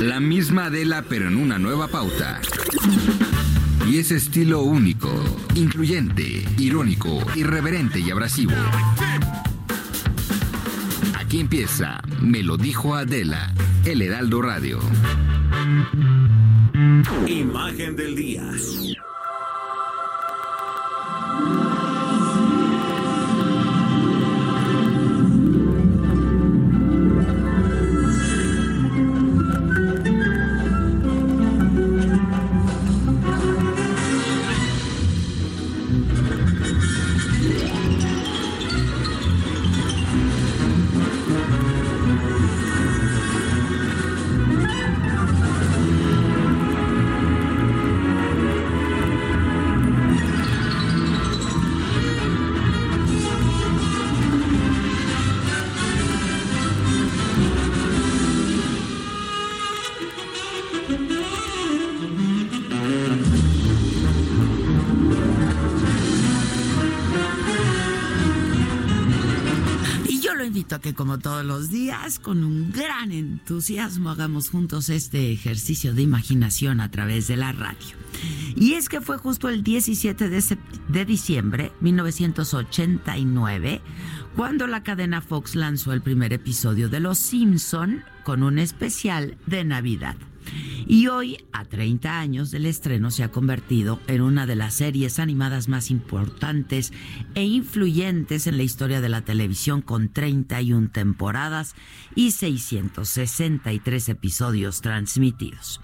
La misma Adela, pero en una nueva pauta. Y ese estilo único, incluyente, irónico, irreverente y abrasivo. Aquí empieza Me lo dijo Adela, El Heraldo Radio. Imagen del día. Que como todos los días, con un gran entusiasmo, hagamos juntos este ejercicio de imaginación a través de la radio. Y es que fue justo el 17 de, de diciembre 1989 cuando la cadena Fox lanzó el primer episodio de Los Simpson con un especial de Navidad. Y hoy, a 30 años del estreno, se ha convertido en una de las series animadas más importantes e influyentes en la historia de la televisión con 31 temporadas y 663 episodios transmitidos.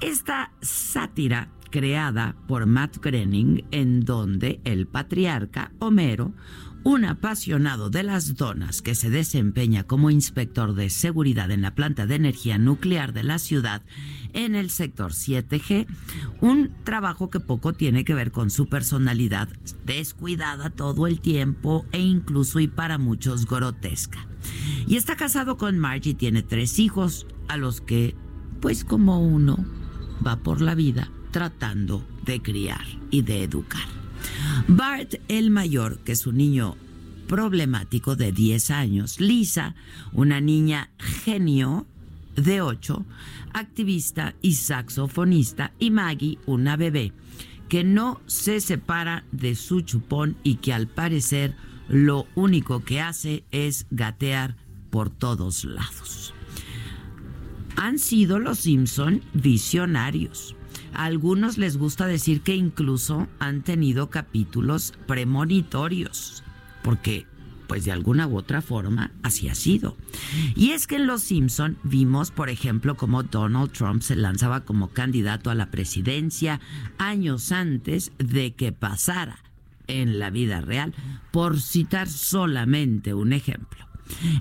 Esta sátira creada por Matt Groening en donde el patriarca Homero un apasionado de las donas que se desempeña como inspector de seguridad en la planta de energía nuclear de la ciudad en el sector 7G, un trabajo que poco tiene que ver con su personalidad descuidada todo el tiempo e incluso y para muchos grotesca. Y está casado con Margie y tiene tres hijos a los que, pues como uno, va por la vida tratando de criar y de educar. Bart el mayor, que es un niño problemático de 10 años, Lisa, una niña genio de 8, activista y saxofonista, y Maggie, una bebé, que no se separa de su chupón y que al parecer lo único que hace es gatear por todos lados. Han sido los Simpson visionarios. A algunos les gusta decir que incluso han tenido capítulos premonitorios, porque pues de alguna u otra forma así ha sido. Y es que en Los Simpson vimos, por ejemplo, cómo Donald Trump se lanzaba como candidato a la presidencia años antes de que pasara en la vida real, por citar solamente un ejemplo.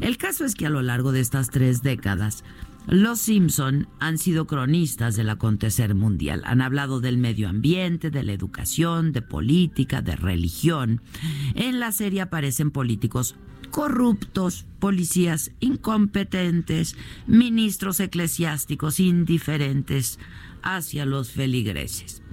El caso es que a lo largo de estas tres décadas, los Simpson han sido cronistas del acontecer mundial. Han hablado del medio ambiente, de la educación, de política, de religión. En la serie aparecen políticos corruptos, policías incompetentes, ministros eclesiásticos indiferentes hacia los feligreses.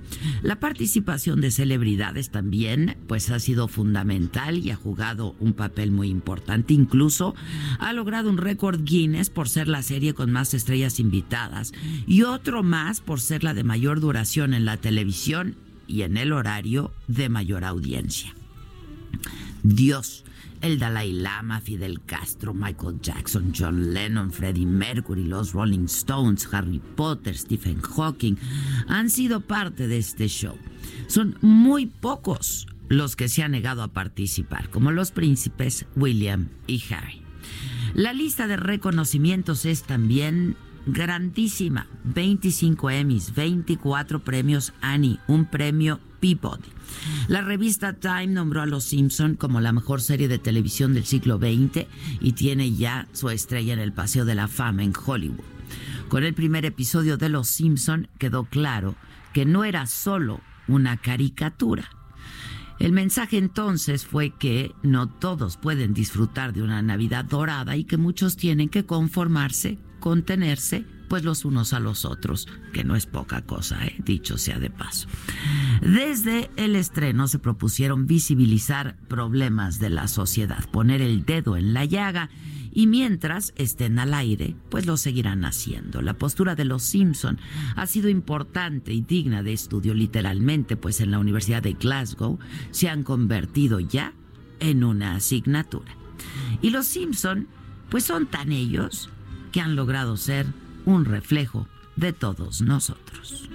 La participación de celebridades también pues ha sido fundamental y ha jugado un papel muy importante. Incluso ha logrado un récord Guinness por ser la serie con más estrellas invitadas y otro más por ser la de mayor duración en la televisión y en el horario de mayor audiencia. Dios, el Dalai Lama, Fidel Castro, Michael Jackson, John Lennon, Freddie Mercury, los Rolling Stones, Harry Potter, Stephen Hawking han sido parte de este show. Son muy pocos los que se han negado a participar, como los príncipes William y Harry. La lista de reconocimientos es también grandísima. 25 Emmys, 24 premios Annie, un premio Peabody. La revista Time nombró a Los Simpson como la mejor serie de televisión del siglo XX y tiene ya su estrella en el Paseo de la Fama en Hollywood. Con el primer episodio de Los Simpson quedó claro que no era solo una caricatura. El mensaje entonces fue que no todos pueden disfrutar de una Navidad dorada y que muchos tienen que conformarse, contenerse, pues los unos a los otros, que no es poca cosa, ¿eh? dicho sea de paso. Desde el estreno se propusieron visibilizar problemas de la sociedad, poner el dedo en la llaga y mientras estén al aire, pues lo seguirán haciendo. La postura de los Simpson ha sido importante y digna de estudio literalmente, pues en la Universidad de Glasgow se han convertido ya en una asignatura. Y los Simpson, pues son tan ellos que han logrado ser un reflejo de todos nosotros.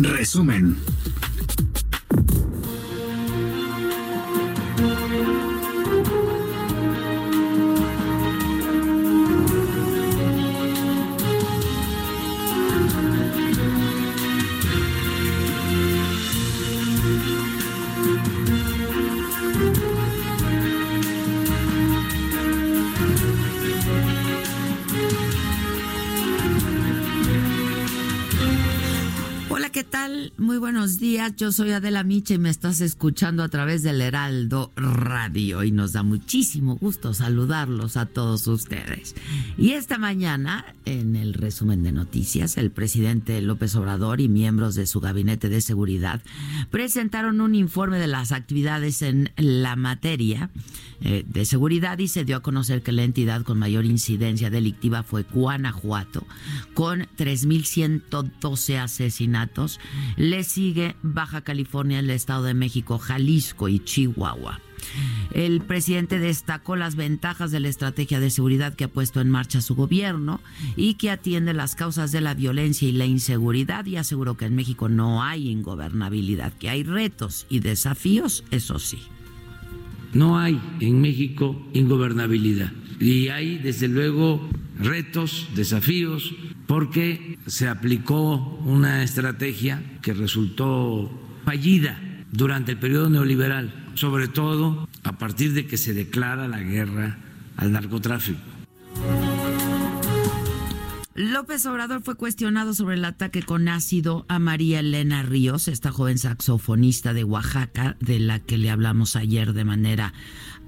Resumen. Buenos días. Yo soy Adela Micha y me estás escuchando a través del Heraldo Radio y nos da muchísimo gusto saludarlos a todos ustedes. Y esta mañana, en el resumen de noticias, el presidente López Obrador y miembros de su gabinete de seguridad presentaron un informe de las actividades en la materia eh, de seguridad y se dio a conocer que la entidad con mayor incidencia delictiva fue Guanajuato, con 3.112 asesinatos. Le sigue Baja California, el Estado de México, Jalisco y Chihuahua. El presidente destacó las ventajas de la estrategia de seguridad que ha puesto en marcha su gobierno y que atiende las causas de la violencia y la inseguridad y aseguró que en México no hay ingobernabilidad, que hay retos y desafíos, eso sí. No hay en México ingobernabilidad y hay desde luego retos, desafíos, porque se aplicó una estrategia que resultó fallida durante el periodo neoliberal, sobre todo a partir de que se declara la guerra al narcotráfico. López Obrador fue cuestionado sobre el ataque con ácido a María Elena Ríos, esta joven saxofonista de Oaxaca, de la que le hablamos ayer de manera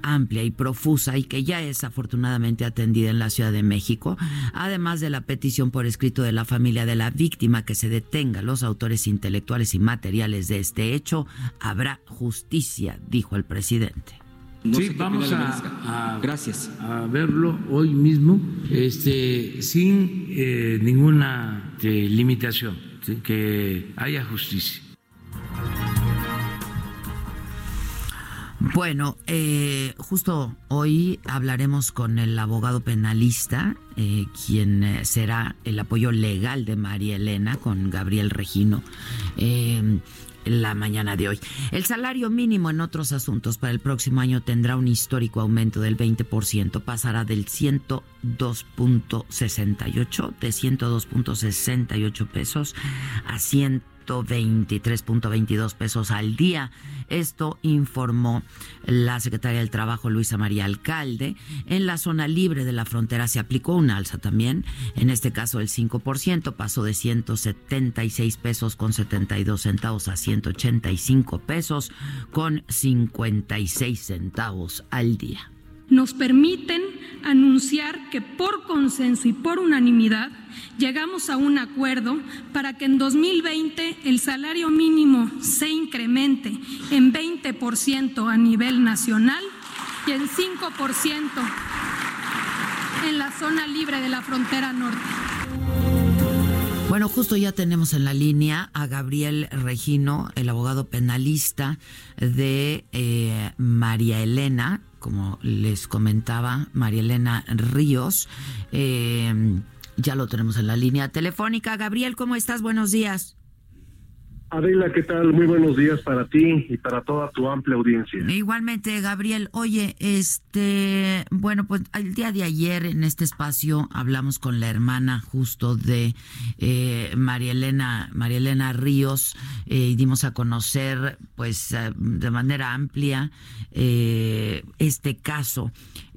amplia y profusa y que ya es afortunadamente atendida en la Ciudad de México, además de la petición por escrito de la familia de la víctima que se detenga. Los autores intelectuales y materiales de este hecho, habrá justicia, dijo el presidente sí, vamos a, Gracias. a verlo hoy mismo este, sin eh, ninguna eh, limitación, que haya justicia. Bueno, eh, justo hoy hablaremos con el abogado penalista, quien será el apoyo legal de María Elena, con Gabriel Regino la mañana de hoy. El salario mínimo en otros asuntos para el próximo año tendrá un histórico aumento del 20%, pasará del 102.68 de 102.68 pesos a 100 123.22 pesos al día. Esto informó la secretaria del Trabajo, Luisa María Alcalde. En la zona libre de la frontera se aplicó un alza también, en este caso el 5%, pasó de 176 pesos con 72 centavos a 185 pesos con 56 centavos al día. Nos permiten anunciar que por consenso y por unanimidad llegamos a un acuerdo para que en 2020 el salario mínimo se incremente en 20% a nivel nacional y en 5% en la zona libre de la frontera norte. Bueno, justo ya tenemos en la línea a Gabriel Regino, el abogado penalista de eh, María Elena, como les comentaba, María Elena Ríos. Eh, ya lo tenemos en la línea telefónica. Gabriel, ¿cómo estás? Buenos días. Adela, ¿qué tal? Muy buenos días para ti y para toda tu amplia audiencia. Igualmente, Gabriel. Oye, este, bueno, pues el día de ayer en este espacio hablamos con la hermana justo de eh, María Elena, María Elena Ríos eh, y dimos a conocer, pues, eh, de manera amplia eh, este caso.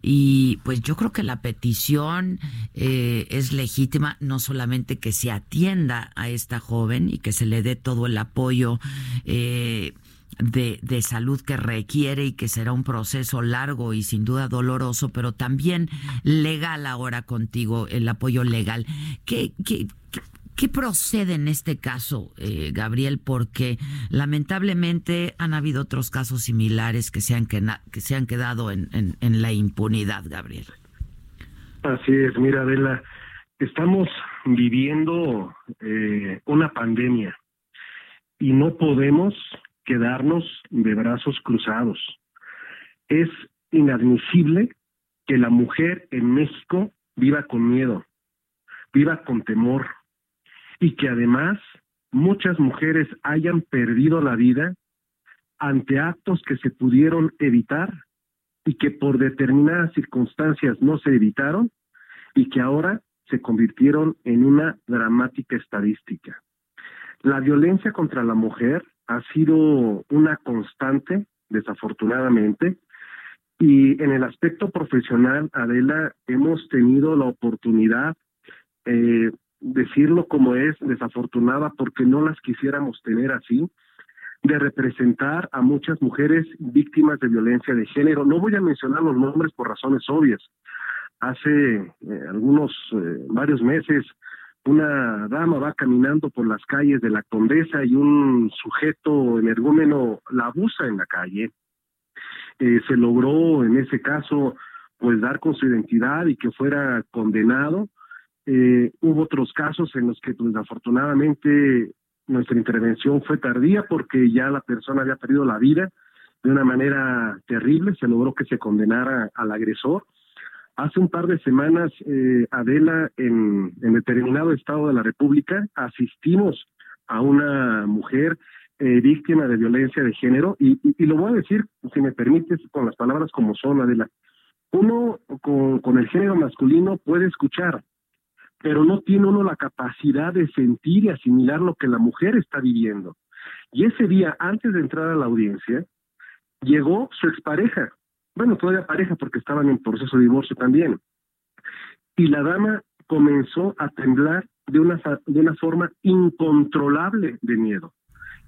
Y pues yo creo que la petición eh, es legítima, no solamente que se atienda a esta joven y que se le dé todo el apoyo. Eh, de, de, salud que requiere y que será un proceso largo y sin duda doloroso, pero también legal ahora contigo, el apoyo legal. ¿Qué, ¿Qué procede en este caso, eh, Gabriel? Porque lamentablemente han habido otros casos similares que se han, quedado en, la impunidad, Gabriel. Así es, mira, Adela, estamos viviendo eh, una pandemia y no podemos quedarnos de brazos cruzados. Es inadmisible que la mujer en México viva con miedo, viva con temor, y que además muchas mujeres hayan perdido la vida ante actos que se pudieron evitar y que por determinadas circunstancias no se evitaron y que ahora se convirtieron en una dramática estadística. La violencia contra la mujer ha sido una constante, desafortunadamente, y en el aspecto profesional, Adela, hemos tenido la oportunidad eh, decirlo como es, desafortunada porque no las quisiéramos tener así, de representar a muchas mujeres víctimas de violencia de género. No voy a mencionar los nombres por razones obvias. Hace eh, algunos, eh, varios meses, una dama va caminando por las calles de la Condesa y un sujeto energúmeno la abusa en la calle. Eh, se logró en ese caso pues dar con su identidad y que fuera condenado eh, hubo otros casos en los que, pues, afortunadamente, nuestra intervención fue tardía porque ya la persona había perdido la vida de una manera terrible. Se logró que se condenara al agresor. Hace un par de semanas, eh, Adela, en, en determinado estado de la República, asistimos a una mujer eh, víctima de violencia de género y, y, y, lo voy a decir, si me permites, con las palabras como son, Adela. Uno con, con el género masculino puede escuchar, pero no tiene uno la capacidad de sentir y asimilar lo que la mujer está viviendo. Y ese día, antes de entrar a la audiencia, llegó su expareja, bueno, todavía pareja porque estaban en proceso de divorcio también, y la dama comenzó a temblar de una, de una forma incontrolable de miedo,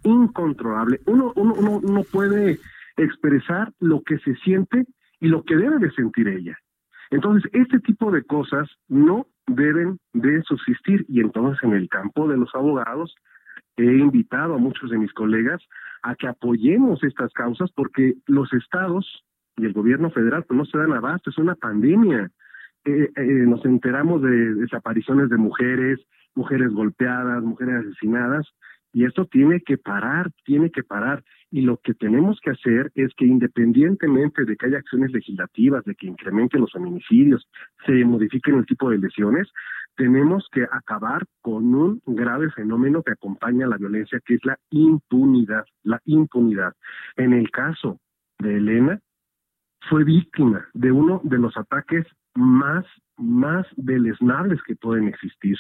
incontrolable. Uno, uno, uno no puede expresar lo que se siente y lo que debe de sentir ella. Entonces, este tipo de cosas no deben de subsistir y entonces en el campo de los abogados he invitado a muchos de mis colegas a que apoyemos estas causas porque los estados y el gobierno federal pues no se dan abasto, es una pandemia. Eh, eh, nos enteramos de desapariciones de mujeres, mujeres golpeadas, mujeres asesinadas, y esto tiene que parar, tiene que parar. Y lo que tenemos que hacer es que independientemente de que haya acciones legislativas, de que incrementen los feminicidios, se modifiquen el tipo de lesiones, tenemos que acabar con un grave fenómeno que acompaña la violencia, que es la impunidad, la impunidad. En el caso de Elena, fue víctima de uno de los ataques más, más deleznables que pueden existir.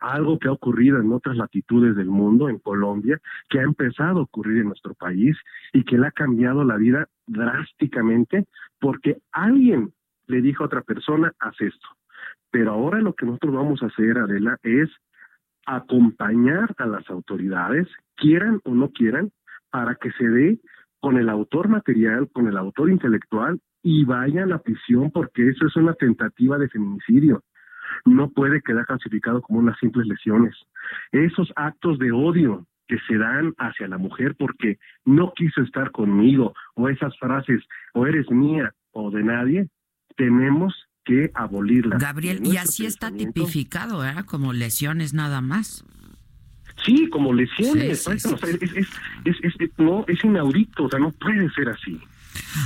Algo que ha ocurrido en otras latitudes del mundo, en Colombia, que ha empezado a ocurrir en nuestro país y que le ha cambiado la vida drásticamente porque alguien le dijo a otra persona, haz esto. Pero ahora lo que nosotros vamos a hacer, Adela, es acompañar a las autoridades, quieran o no quieran, para que se dé con el autor material, con el autor intelectual y vaya a la prisión porque eso es una tentativa de feminicidio. No puede quedar clasificado como unas simples lesiones. Esos actos de odio que se dan hacia la mujer porque no quiso estar conmigo, o esas frases, o eres mía o de nadie, tenemos que abolirla. Gabriel, y así está tipificado, ¿eh? Como lesiones nada más. Sí, como lesiones. es, no, es inaudito, o sea, no puede ser así.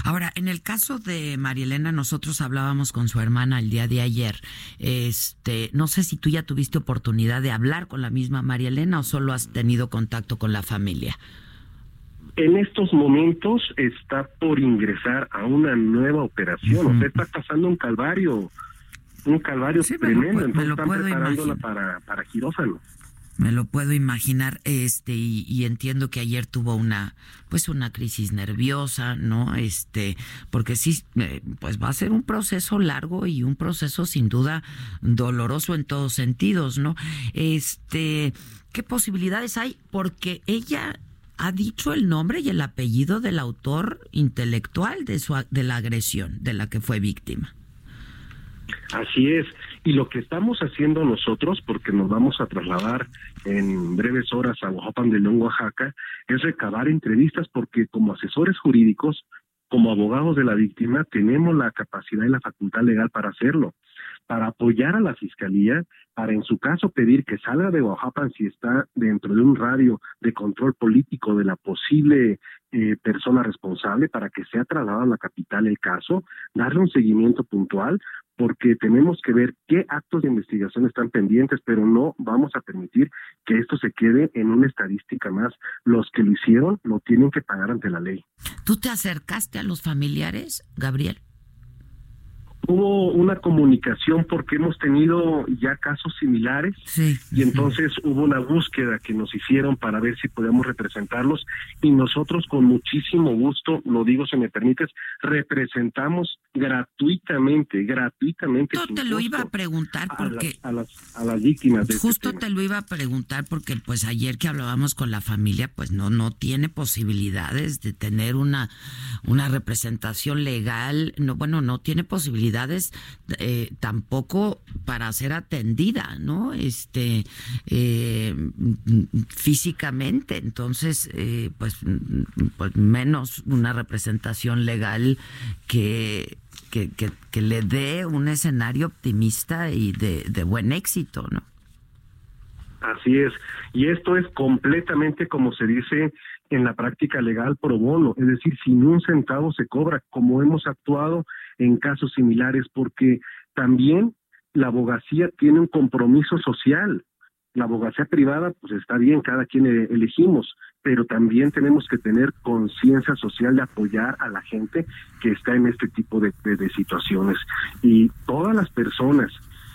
Ahora, en el caso de María Elena, nosotros hablábamos con su hermana el día de ayer. Este, no sé si tú ya tuviste oportunidad de hablar con la misma María Elena o solo has tenido contacto con la familia. En estos momentos está por ingresar a una nueva operación, o sea, está pasando un calvario, un calvario tremendo, entonces están preparándola para, para quirófano. Me lo puedo imaginar, este, y, entiendo que ayer tuvo una, pues una crisis nerviosa, ¿no? Este, porque sí, eh, pues va a ser un proceso largo y un proceso sin duda doloroso en todos sentidos, ¿no? Este, ¿qué posibilidades hay? Porque ella ha dicho el nombre y el apellido del autor intelectual de su, de la agresión de la que fue víctima. Así es. Y lo que estamos haciendo nosotros, porque nos vamos a trasladar en breves horas a Oaxaca de León, Oaxaca, es recabar entrevistas porque como asesores jurídicos, como abogados de la víctima, tenemos la capacidad y la facultad legal para hacerlo, para apoyar a la fiscalía, para en su caso pedir que salga de Oaxaca si está dentro de un radio de control político de la posible eh, persona responsable, para que sea trasladado a la capital el caso, darle un seguimiento puntual, porque tenemos que ver qué actos de investigación están pendientes, pero no vamos a permitir que esto se quede en una estadística más. Los que lo hicieron lo tienen que pagar ante la ley. ¿Tú te acercaste a los familiares, Gabriel? Hubo una comunicación porque hemos tenido ya casos similares y entonces hubo una búsqueda que nos hicieron para ver si podíamos representarlos y nosotros con muchísimo gusto, lo digo si me permites, representamos gratuitamente, gratuitamente. Justo te lo iba a preguntar porque a las, a las, víctimas. De este justo te lo iba a preguntar porque pues ayer que hablábamos con la familia pues no no tiene posibilidades de tener una una representación legal, no bueno no tiene eh, tampoco para ser atendida, ¿no? Este, eh, físicamente. Entonces, eh, pues, pues menos una representación legal que que, le dé un escenario optimista y de, de, buen éxito, ¿no? Así es. Y esto es completamente como se dice en la práctica legal pro bono, es decir, sin un centavo se cobra, como hemos actuado en casos similares, porque también la abogacía tiene un compromiso social. La abogacía privada, pues está bien, cada quien e-, elegimos, pero también tenemos que tener conciencia social de apoyar a la gente que está en este tipo de, de situaciones. Y todas las personas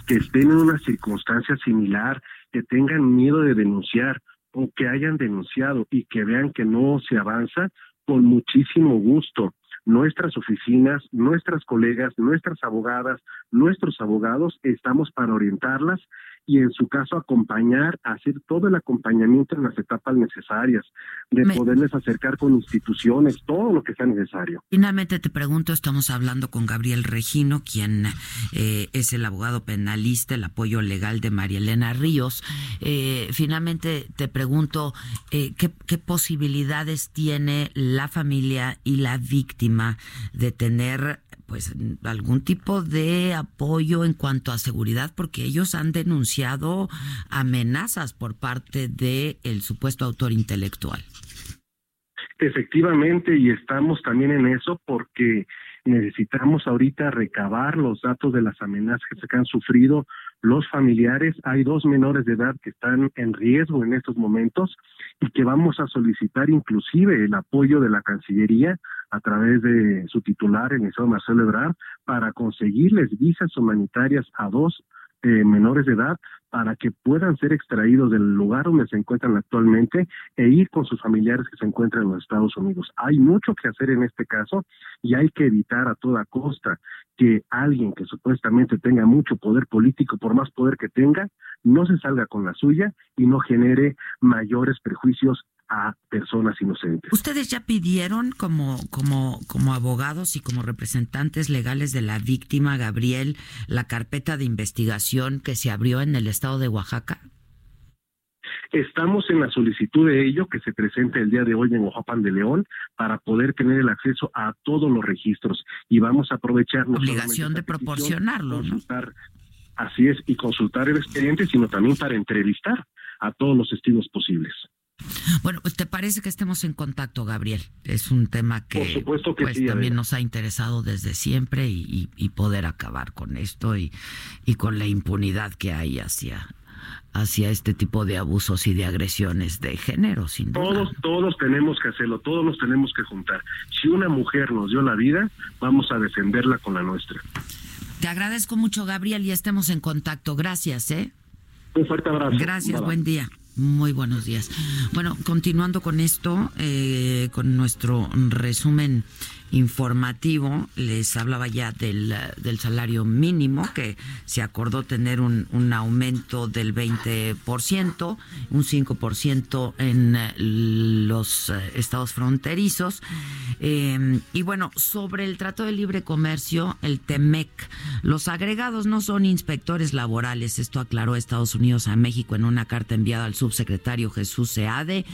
que estén en una circunstancia similar, que tengan miedo de denunciar o que hayan denunciado y que vean que no se avanza, con muchísimo gusto nuestras oficinas, nuestras colegas, nuestras abogadas, nuestros abogados, estamos para orientarlas y en su caso acompañar, hacer todo el acompañamiento en las etapas necesarias, de poderles acercar con instituciones, todo lo que sea necesario. Finalmente te pregunto, estamos hablando con Gabriel Regino, quien eh, es el abogado penalista, el apoyo legal de María Elena Ríos. Eh, finalmente te pregunto, eh, ¿qué, ¿qué posibilidades tiene la familia y la víctima de tener pues algún tipo de apoyo en cuanto a seguridad porque ellos han denunciado amenazas por parte de el supuesto autor intelectual. Efectivamente, y estamos también en eso porque necesitamos ahorita recabar los datos de las amenazas que han sufrido los familiares. Hay dos menores de edad que están en riesgo en estos momentos y que vamos a solicitar inclusive el apoyo de la Cancillería a través de su titular, el licenciado Marcelo Ebrard, para conseguirles visas humanitarias a dos eh, menores de edad para que puedan ser extraídos del lugar donde se encuentran actualmente e ir con sus familiares que se encuentran en los Estados Unidos. Hay mucho que hacer en este caso y hay que evitar a toda costa que alguien que supuestamente tenga mucho poder político, por más poder que tenga, no se salga con la suya y no genere mayores prejuicios a personas inocentes. Ustedes ya pidieron como como como abogados y como representantes legales de la víctima Gabriel la carpeta de investigación que se abrió en el estado de Oaxaca. Estamos en la solicitud de ello que se presente el día de hoy en Oaxaca de León para poder tener el acceso a todos los registros y vamos a aprovechar obligación de proporcionarlo, consultar, Así es, y consultar el expediente, sino también para entrevistar a todos los testigos posibles. Bueno, pues ¿te parece que estemos en contacto, Gabriel? Es un tema que, supuesto que pues, también nos ha interesado desde siempre y, poder acabar con esto y, y con la impunidad que hay hacia, hacia este tipo de abusos y de agresiones de género, sin duda. Todos, todos tenemos que hacerlo, todos nos tenemos que juntar. Si una mujer nos dio la vida, vamos a defenderla con la nuestra. Te agradezco mucho, Gabriel, y estemos en contacto. Gracias, ¿eh? Un fuerte abrazo. Gracias, buen día. Muy buenos días. Bueno, continuando con esto, eh, con nuestro resumen informativo, les hablaba ya del, del salario mínimo, que se acordó tener un, un aumento del 20%, un 5% en eh, los eh, estados fronterizos. Eh, y bueno, sobre el Trato de Libre Comercio, el TEMEC, los agregados no son inspectores laborales, esto aclaró Estados Unidos a México en una carta enviada al subsecretario Jesús Seade.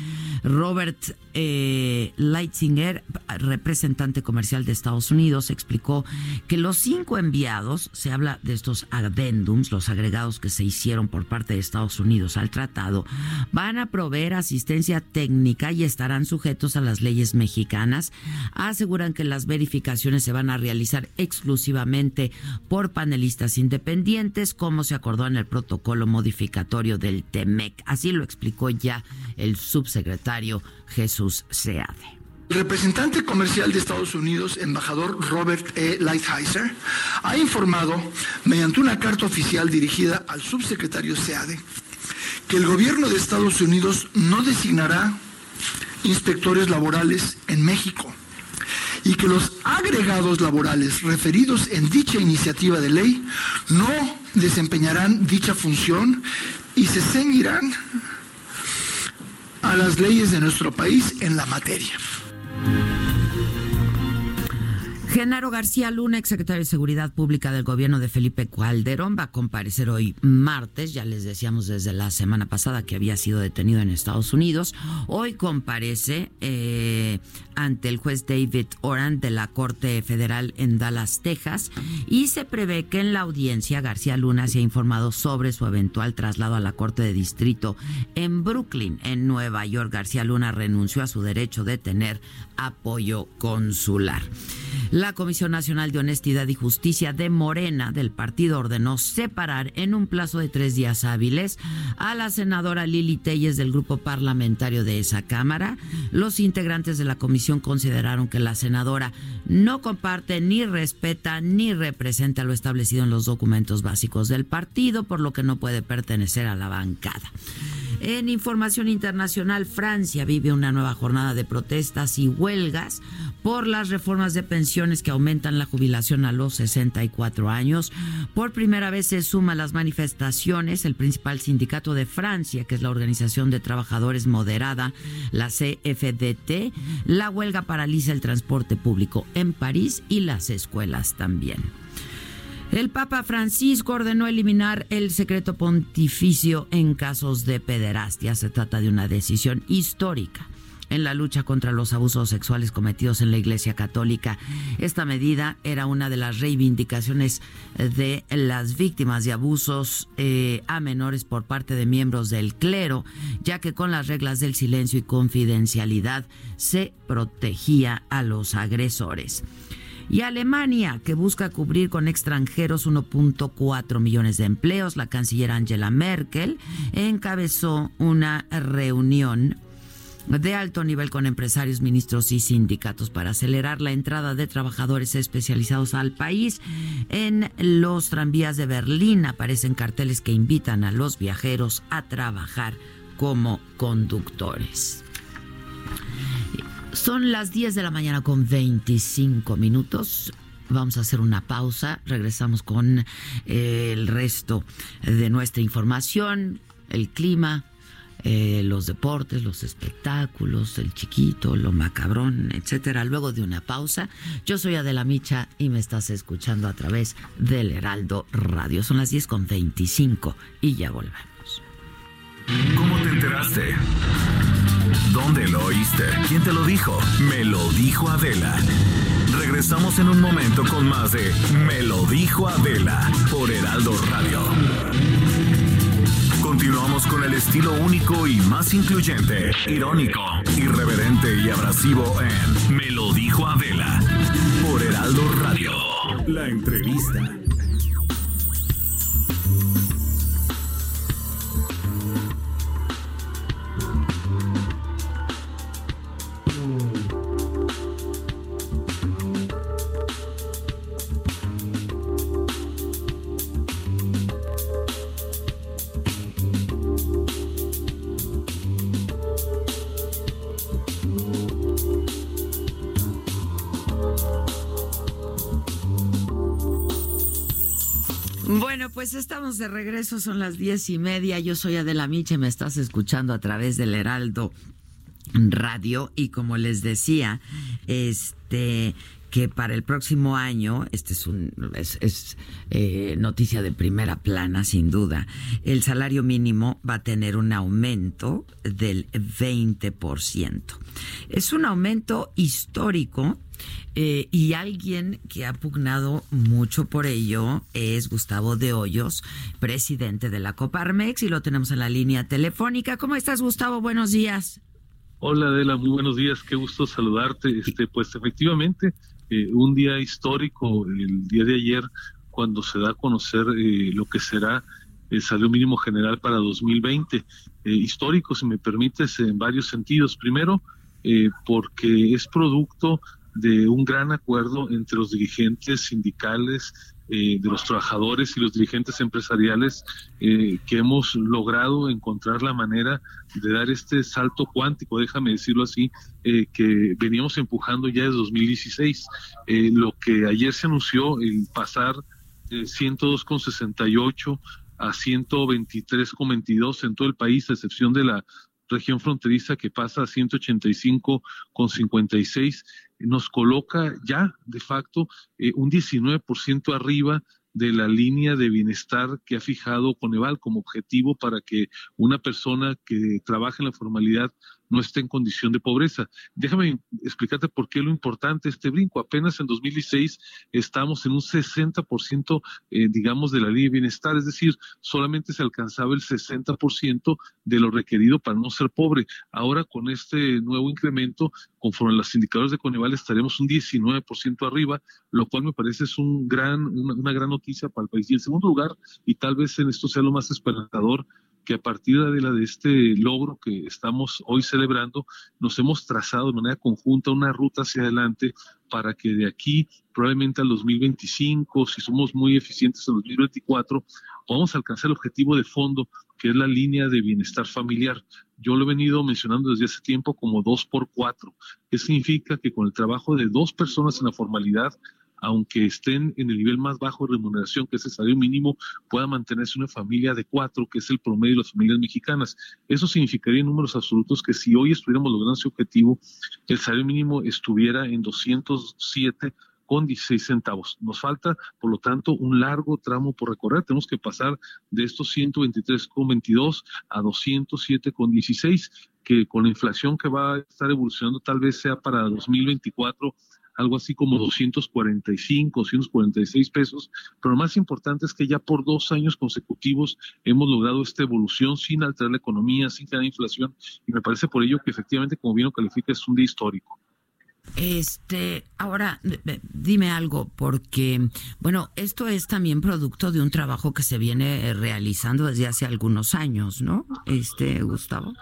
Robert eh, Leitzinger, representante comercial de Estados Unidos, explicó que los cinco enviados, se habla de estos addendums, los agregados que se hicieron por parte de Estados Unidos al tratado, van a proveer asistencia técnica y estarán sujetos a las leyes mexicanas. Aseguran que las verificaciones se van a realizar exclusivamente por panelistas independientes, como se acordó en el protocolo modificatorio del TEMEC. Así lo explicó ya el subsecretario Jesús Seade. El representante comercial de Estados Unidos, embajador Robert E. Lighthizer, ha informado, mediante una carta oficial dirigida al subsecretario SEADE, que el gobierno de Estados Unidos no designará inspectores laborales en México y que los agregados laborales referidos en dicha iniciativa de ley no desempeñarán dicha función y se ceñirán a las leyes de nuestro país en la materia. Thank you. Genaro García Luna, exsecretario de Seguridad Pública del gobierno de Felipe Calderón, va a comparecer hoy martes. Ya les decíamos desde la semana pasada que había sido detenido en Estados Unidos. Hoy comparece eh, ante el juez David Oran de la Corte Federal en Dallas, Texas. Y se prevé que en la audiencia García Luna se ha informado sobre su eventual traslado a la Corte de Distrito en Brooklyn, en Nueva York. García Luna renunció a su derecho de tener apoyo consular. La Comisión Nacional de Honestidad y Justicia de Morena del partido ordenó separar en un plazo de tres días hábiles a la senadora Lili Telles del grupo parlamentario de esa Cámara. Los integrantes de la comisión consideraron que la senadora no comparte ni respeta ni representa lo establecido en los documentos básicos del partido, por lo que no puede pertenecer a la bancada. En información internacional, Francia vive una nueva jornada de protestas y huelgas por las reformas de pensiones que aumentan la jubilación a los 64 años. Por primera vez se suma las manifestaciones el principal sindicato de Francia, que es la Organización de Trabajadores Moderada, la CFDT. La huelga paraliza el transporte público en París y las escuelas también. El Papa Francisco ordenó eliminar el secreto pontificio en casos de pederastia. Se trata de una decisión histórica en la lucha contra los abusos sexuales cometidos en la Iglesia Católica. Esta medida era una de las reivindicaciones de las víctimas de abusos eh, a menores por parte de miembros del clero, ya que con las reglas del silencio y confidencialidad se protegía a los agresores. Y Alemania, que busca cubrir con extranjeros 1.4 millones de empleos, la canciller Angela Merkel encabezó una reunión de alto nivel con empresarios, ministros y sindicatos para acelerar la entrada de trabajadores especializados al país. En los tranvías de Berlín aparecen carteles que invitan a los viajeros a trabajar como conductores. Son las 10 de la mañana con 25 minutos. Vamos a hacer una pausa, regresamos con eh, el resto de nuestra información, el clima, eh, los deportes, los espectáculos, el chiquito, lo macabrón, etcétera. Luego de una pausa, yo soy Adela Micha y me estás escuchando a través del Heraldo Radio. Son las 10 con 25 y ya volvemos. ¿Cómo te enteraste? ¿Dónde lo oíste? ¿Quién te lo dijo? Me lo dijo Adela. Regresamos en un momento con más de Me lo dijo Adela por Heraldo Radio. Continuamos con el estilo único y más incluyente, irónico, irreverente y abrasivo en Me lo dijo Adela por Heraldo Radio. La entrevista. Pues estamos de regreso, son las diez y media. Yo soy Adela Miche, me estás escuchando a través del Heraldo Radio y como les decía, este que para el próximo año, este es un es, eh, noticia de primera plana sin duda, el salario mínimo va a tener un aumento del 20%. Es un aumento histórico eh, y alguien que ha pugnado mucho por ello es Gustavo de Hoyos, presidente de la Coparmex, y lo tenemos en la línea telefónica. ¿Cómo estás, Gustavo? Buenos días. Hola Adela, muy buenos días, qué gusto saludarte. Este, pues efectivamente, eh, un día histórico, el día de ayer, cuando se da a conocer eh, lo que será el salario mínimo general para 2020. histórico, si me permites, en varios sentidos. Primero, porque es producto de un gran acuerdo entre los dirigentes sindicales, eh, de los trabajadores y los dirigentes empresariales eh, que hemos logrado encontrar la manera de dar este salto cuántico, déjame decirlo así, eh, que veníamos empujando ya desde 2016. lo que ayer se anunció, el pasar de 102,68 a 123,22 en todo el país, a excepción de la región fronteriza que pasa a 185,56, nos coloca ya de facto eh, un 19% arriba de la línea de bienestar que ha fijado Coneval como objetivo para que una persona que trabaja en la formalidad no esté en condición de pobreza. Déjame explicarte por qué lo importante este brinco. Apenas en 2016 estamos en un 60%, eh, digamos, de la ley de bienestar, es decir, solamente se alcanzaba el 60% de lo requerido para no ser pobre. Ahora con este nuevo incremento, conforme a los indicadores de Coneval, estaremos un 19% arriba, lo cual me parece es un gran, una, una gran noticia para el país. Y en segundo lugar, y tal vez en esto sea lo más esperanzador, que a partir de, la, de este logro que estamos hoy celebrando, nos hemos trazado de manera conjunta una ruta hacia adelante para que de aquí probablemente al 2025, si somos muy eficientes en 2024, podamos alcanzar el objetivo de fondo, que es la línea de bienestar familiar. Yo lo he venido mencionando desde hace tiempo como dos por cuatro, que significa que con el trabajo de dos personas en la formalidad, aunque estén en el nivel más bajo de remuneración, que es el salario mínimo, pueda mantenerse una familia de cuatro, que es el promedio de las familias mexicanas. Eso significaría en números absolutos que si hoy estuviéramos logrando ese objetivo, el salario mínimo estuviera en 207 con 16 centavos. Nos falta, por lo tanto, un largo tramo por recorrer. Tenemos que pasar de estos 123,22 a 207,16, que con la inflación que va a estar evolucionando tal vez sea para 2024 algo así como 245, 246 pesos, pero lo más importante es que ya por dos años consecutivos hemos logrado esta evolución sin alterar la economía, sin crear inflación, y me parece por ello que efectivamente, como bien lo califica, es un día histórico. Este, ahora dime algo, porque, bueno, esto es también producto de un trabajo que se viene realizando desde hace algunos años, ¿no? Este, Gustavo.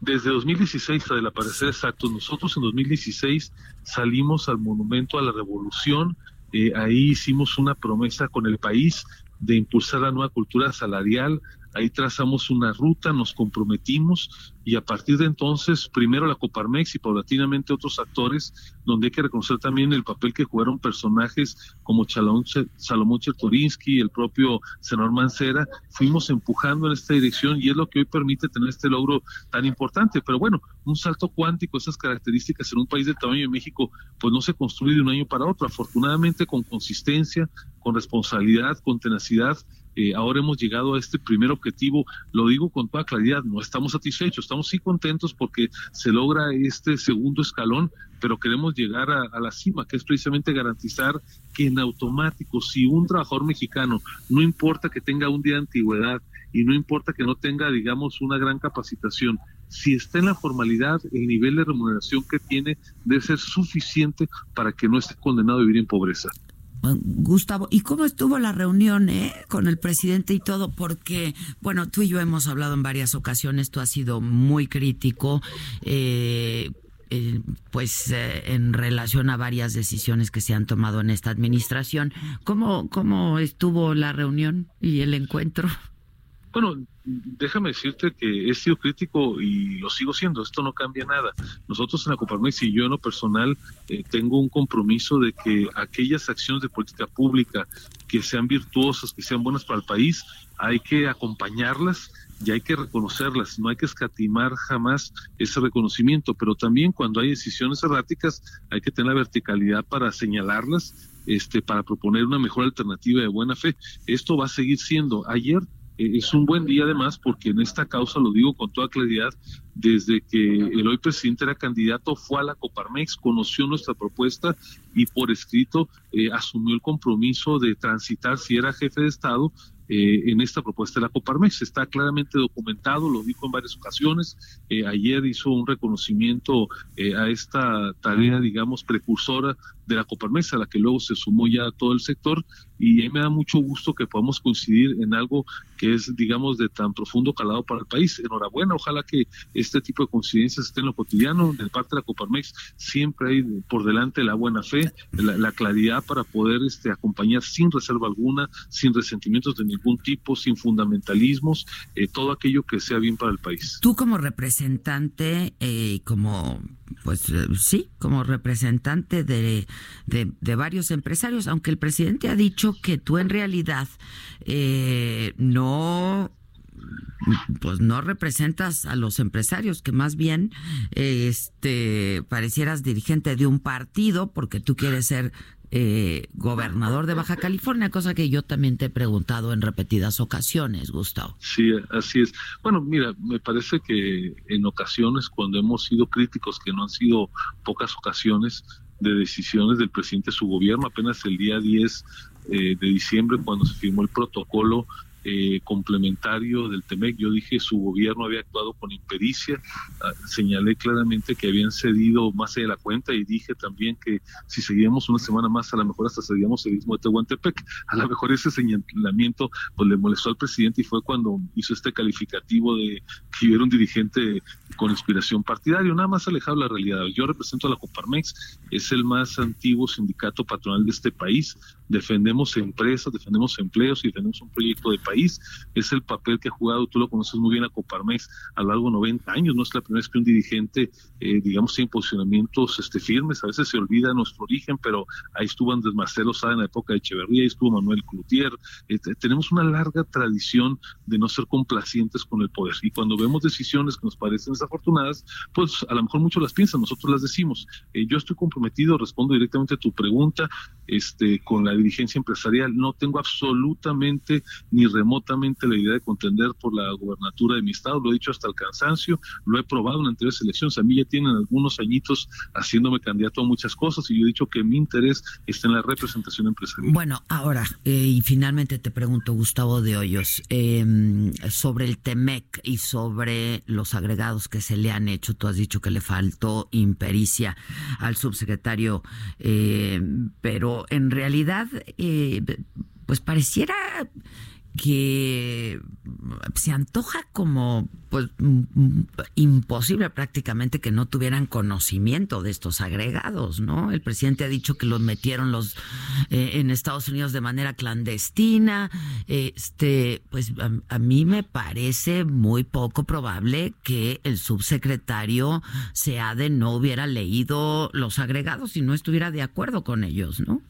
Desde 2016, la parecer exacto, nosotros en 2016 salimos al Monumento a la Revolución, eh, ahí hicimos una promesa con el país de impulsar la nueva cultura salarial, ahí trazamos una ruta, nos comprometimos y a partir de entonces, primero la Coparmex y paulatinamente otros actores, donde hay que reconocer también el papel que jugaron personajes como Salomón Chertorinsky, el propio senador Mancera, fuimos empujando en esta dirección y es lo que hoy permite tener este logro tan importante. Pero bueno, un salto cuántico, esas características en un país del tamaño de México, pues no se construye de un año para otro. Afortunadamente, con consistencia, con responsabilidad, con tenacidad, eh, ahora hemos llegado a este primer objetivo, lo digo con toda claridad, no estamos satisfechos, estamos sí contentos porque se logra este segundo escalón, pero queremos llegar a, la cima, que es precisamente garantizar que en automático, si un trabajador mexicano, no importa que tenga un día de antigüedad y no importa que no tenga, digamos, una gran capacitación, si está en la formalidad, el nivel de remuneración que tiene debe ser suficiente para que no esté condenado a vivir en pobreza. Gustavo, ¿y cómo estuvo la reunión eh, con el presidente y todo? Porque, bueno, tú y yo hemos hablado en varias ocasiones, tú has sido muy crítico, eh, eh, pues en relación a varias decisiones que se han tomado en esta administración. ¿Cómo, ¿Cómo estuvo la reunión y el encuentro? Bueno, déjame decirte que he sido crítico y lo sigo siendo, esto no cambia nada. Nosotros en la Coparmex y yo en lo personal eh, tengo un compromiso de que aquellas acciones de política pública que sean virtuosas, que sean buenas para el país, hay que acompañarlas y hay que reconocerlas, no hay que escatimar jamás ese reconocimiento, pero también cuando hay decisiones erráticas hay que tener la verticalidad para señalarlas, este, para proponer una mejor alternativa de buena fe. Esto va a seguir siendo. Ayer es un buen día además porque en esta causa, lo digo con toda claridad, desde que el hoy presidente era candidato fue a la Coparmex, conoció nuestra propuesta y por escrito eh, asumió el compromiso de transitar, si era jefe de Estado, eh, en esta propuesta de la Coparmex. Está claramente documentado, lo dijo en varias ocasiones. ayer hizo un reconocimiento a esta tarea, digamos, precursora de la Coparmex, a la que luego se sumó ya todo el sector, y me da mucho gusto que podamos coincidir en algo que es, digamos, de tan profundo calado para el país. Enhorabuena, ojalá que este tipo de coincidencias estén en lo cotidiano. De parte de la Coparmex siempre hay por delante la buena fe, la, claridad para poder este, acompañar sin reserva alguna, sin resentimientos de ningún tipo, sin fundamentalismos, eh, todo aquello que sea bien para el país. Tú como representante, eh, como, pues eh, sí, como representante de de, varios empresarios, aunque el presidente ha dicho que tú en realidad eh, no pues no representas a los empresarios, que más bien este parecieras dirigente de un partido porque tú quieres ser eh, gobernador de Baja California, cosa que yo también te he preguntado en repetidas ocasiones, Gustavo. Sí, así es. Bueno, mira, me parece que en ocasiones cuando hemos sido críticos, que no han sido pocas ocasiones, de decisiones del presidente de su gobierno. Apenas el día 10 eh, de diciembre, cuando se firmó el protocolo eh, complementario del TEMEC. Yo dije su gobierno había actuado con impericia, ah, señalé claramente que habían cedido más de la cuenta y dije también que si seguíamos una semana más, a lo mejor hasta seguíamos el mismo de Tehuantepec. A lo mejor ese señalamiento pues le molestó al presidente y fue cuando hizo este calificativo de que yo era un dirigente con inspiración partidaria, nada más alejado de la realidad. Yo represento a la Coparmex, es el más antiguo sindicato patronal de este país, defendemos empresas, defendemos empleos y defendemos un proyecto de Es el papel que ha jugado, tú lo conoces muy bien a Coparmex a lo largo de 90 años. No es la primera vez que un dirigente, eh, digamos, tiene posicionamientos este, firmes. A veces se olvida nuestro origen, pero ahí estuvo Andrés Marcelo Sá en la época de Echeverría, ahí estuvo Manuel Cloutier. Este, tenemos una larga tradición de no ser complacientes con el poder. Y cuando vemos decisiones que nos parecen desafortunadas, pues a lo mejor muchos las piensan, nosotros las decimos. Eh, yo estoy comprometido, respondo directamente a tu pregunta, este, con la dirigencia empresarial. No tengo absolutamente ni remotamente la idea de contender por la gobernatura de mi estado, lo he dicho hasta el cansancio, lo he probado en anteriores elecciones, a mí ya tienen algunos añitos haciéndome candidato a muchas cosas y yo he dicho que mi interés está en la representación empresarial. Bueno, ahora, eh, y finalmente te pregunto, Gustavo de Hoyos, em, sobre el TEMEC y sobre los agregados que se le han hecho, tú has dicho que le faltó impericia al subsecretario, eh, pero en realidad, eh, pues pareciera que se antoja como pues imposible prácticamente que no tuvieran conocimiento de estos agregados, ¿no? El presidente ha dicho que los metieron los eh, en Estados Unidos de manera clandestina. Este, pues a, a, mí me parece muy poco probable que el subsecretario Seade no hubiera leído los agregados y no estuviera de acuerdo con ellos, ¿no?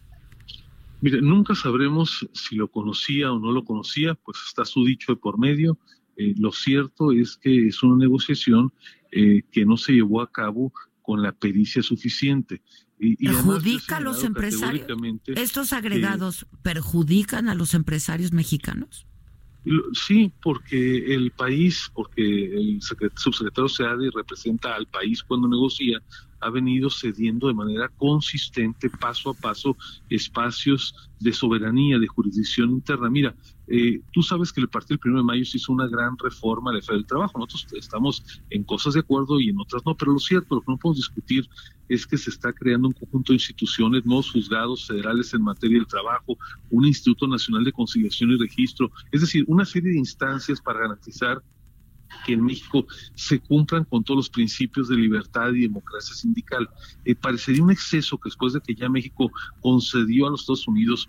Mire, nunca sabremos si lo conocía o no lo conocía, pues está su dicho de por medio. Eh, lo cierto es que es una negociación eh, que no se llevó a cabo con la pericia suficiente. Y, ¿Perjudica a los empresarios? ¿Estos agregados perjudican a los empresarios mexicanos? Sí, porque el país, porque el subsecretario Seade representa al país cuando negocia, ha venido cediendo de manera consistente, paso a paso, espacios de soberanía, de jurisdicción interna. Mira, eh, tú sabes que el partido del 1 de mayo se hizo una gran reforma de la del trabajo. Nosotros estamos en cosas de acuerdo y en otras no, pero lo cierto, lo que no podemos discutir es que se está creando un conjunto de instituciones, nuevos juzgados federales en materia del trabajo, un Instituto Nacional de Conciliación y Registro, es decir, una serie de instancias para garantizar que en México se cumplan con todos los principios de libertad y democracia sindical. Eh, parecería un exceso que después de que ya México concedió a los Estados Unidos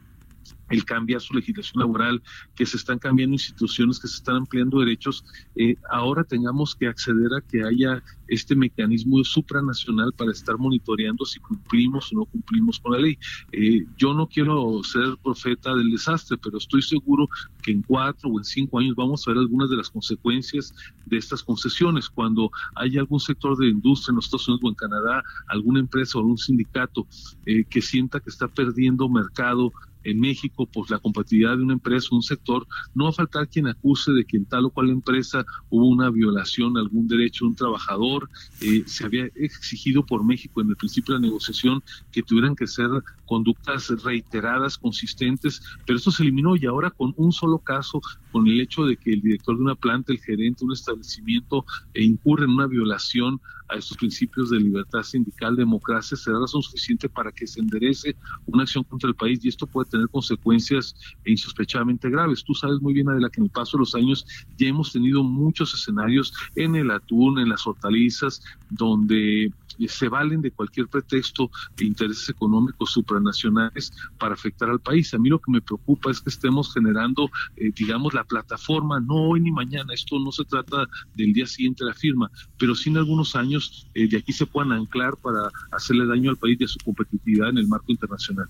el cambiar su legislación laboral, que se están cambiando instituciones, que se están ampliando derechos, eh, ahora tengamos que acceder a que haya este mecanismo supranacional para estar monitoreando si cumplimos o no cumplimos con la ley. Eh, yo no quiero ser profeta del desastre, pero estoy seguro que en cuatro o en cinco años vamos a ver algunas de las consecuencias de estas concesiones. Cuando haya algún sector de industria en los Estados Unidos o en Canadá, alguna empresa o algún sindicato eh, que sienta que está perdiendo mercado en México por la compatibilidad de una empresa o un sector, no va a faltar quien acuse de que en tal o cual empresa hubo una violación a algún derecho de un trabajador. Eh, se había exigido por México en el principio de la negociación que tuvieran que ser conductas reiteradas, consistentes, pero esto se eliminó y ahora con un solo caso, con el hecho de que el director de una planta, el gerente de un establecimiento e incurre en una violación a estos principios de libertad sindical, democracia, será razón suficiente para que se enderece una acción contra el país y esto puede tener consecuencias insospechadamente graves. Tú sabes muy bien, Adela, que en el paso de los años ya hemos tenido muchos escenarios en el atún, en las hortalizas, donde se valen de cualquier pretexto de intereses económicos supranacionales para afectar al país. A mí lo que me preocupa es que estemos generando, eh, digamos, la plataforma, no hoy ni mañana, esto no se trata del día siguiente de la firma, pero sí en algunos años eh, de aquí se puedan anclar para hacerle daño al país y a su competitividad en el marco internacional.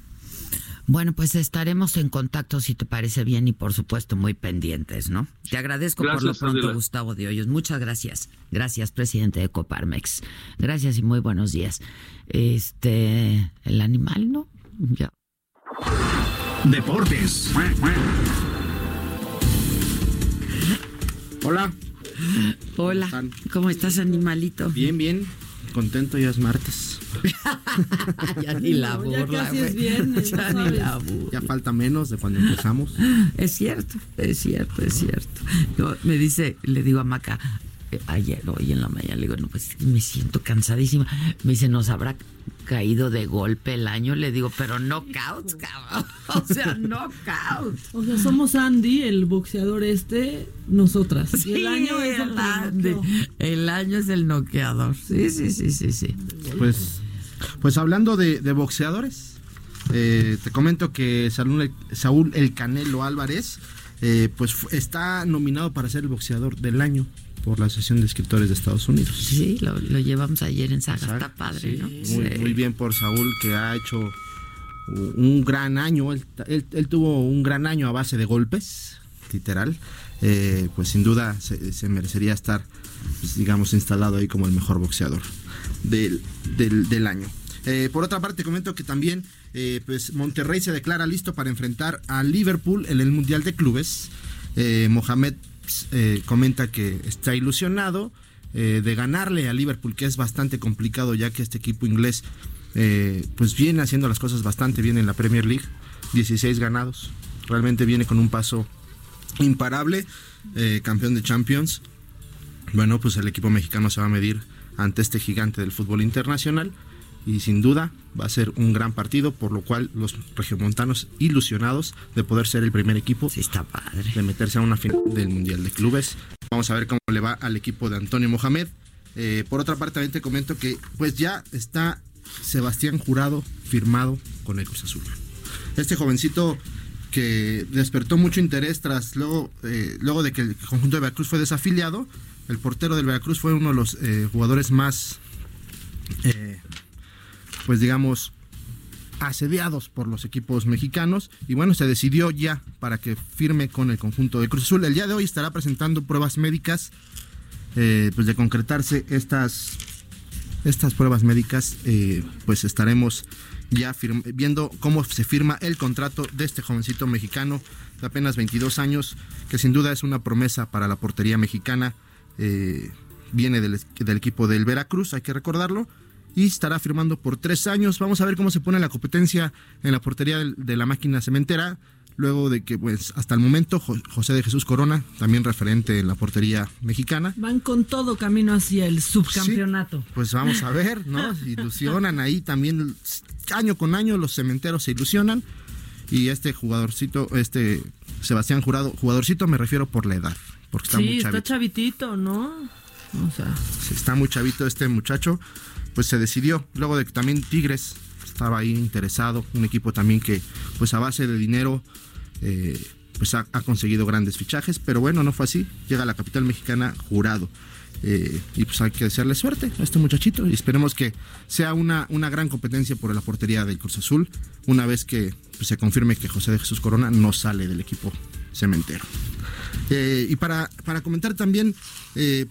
Bueno, pues estaremos en contacto si te parece bien y por supuesto muy pendientes, ¿no? Te agradezco por lo pronto, Gustavo de Hoyos. Muchas gracias. Gracias, presidente de Coparmex. Gracias y muy buenos días. Este, el animal, ¿no? Ya. Deportes. Hola. Hola. ¿Cómo estás, animalito? Bien, bien. Contento, ya es martes. ya ni la burla, ya casi es viernes, ya ni la burla. Ya falta menos de cuando empezamos. Es cierto, es cierto, es cierto. me dice, le digo a Maca, eh, ayer, hoy en la mañana, le digo, no, pues me siento cansadísima. Me dice, ¿nos habrá caído de golpe el año? Le digo, pero knockout, cabrón. O sea, knockout. O sea, somos Andy, el boxeador este, nosotras. Sí, el año es el, Andy. El año es el noqueador. Sí, sí, sí, sí, sí. Pues, pues hablando de, boxeadores, eh, te comento que Saúl, Saúl El Canelo Álvarez, eh, pues está nominado para ser el boxeador del año por la Asociación de Escritores de Estados Unidos. Sí, lo, llevamos ayer en Saga, está padre, ¿no? Muy, bien por Saúl que ha hecho un gran año, él, tuvo un gran año a base de golpes, literal, eh, pues sin duda se, merecería estar, pues, digamos, instalado ahí como el mejor boxeador del, del, año. Eh, por otra parte, comento que también eh, pues Monterrey se declara listo para enfrentar a Liverpool en el Mundial de Clubes. Mohamed eh, comenta que está ilusionado eh, de ganarle a Liverpool, que es bastante complicado ya que este equipo inglés eh, pues viene haciendo las cosas bastante bien en la Premier League, 16 ganados, realmente viene con un paso imparable, campeón de Champions. Bueno, pues el equipo mexicano se va a medir ante este gigante del fútbol internacional y sin duda va a ser un gran partido, por lo cual los regiomontanos ilusionados de poder ser el primer equipo está padre. de meterse a una final del Mundial de Clubes. Vamos a ver cómo le va al equipo de Antonio Mohamed. Eh, por otra parte, también te comento que pues ya está Sebastián Jurado firmado con el Cruz Azul. Este jovencito que despertó mucho interés tras luego, eh, luego de que el conjunto de Veracruz fue desafiliado. El portero del Veracruz fue uno de los eh, jugadores más pues digamos, asediados por los equipos mexicanos y bueno, se decidió ya para que firme con el conjunto de Cruz Azul. El día de hoy estará presentando pruebas médicas, eh, pues de concretarse estas, estas pruebas médicas, eh, pues estaremos ya viendo cómo se firma el contrato de este jovencito mexicano de apenas 22 años, que sin duda es una promesa para la portería mexicana. Eh, viene del, equipo del Veracruz, hay que recordarlo, y estará firmando por tres años. Vamos a ver cómo se pone la competencia en la portería de la máquina cementera luego de que pues hasta el momento José de Jesús Corona, también referente en la portería mexicana. Van con todo camino hacia el subcampeonato. pues vamos a ver, ¿no? ilusionan ahí también, año con año los cementeros se ilusionan y este jugadorcito, este Sebastián Jurado, jugadorcito me refiero por la edad, porque está muy chavito. está chavitito, ¿no? O sea. Está muy chavito este muchacho, pues se decidió, luego de que también Tigres estaba ahí interesado, un equipo también que pues a base de dinero eh, pues ha, conseguido grandes fichajes, pero bueno, no fue así. Llega a la capital mexicana jurado. Eh, y pues hay que desearle suerte a este muchachito y esperemos que sea una, una gran competencia por la portería del Cruz Azul una vez que pues, se confirme que José de Jesús Corona no sale del equipo cementero. Eh, y para, para, comentar también,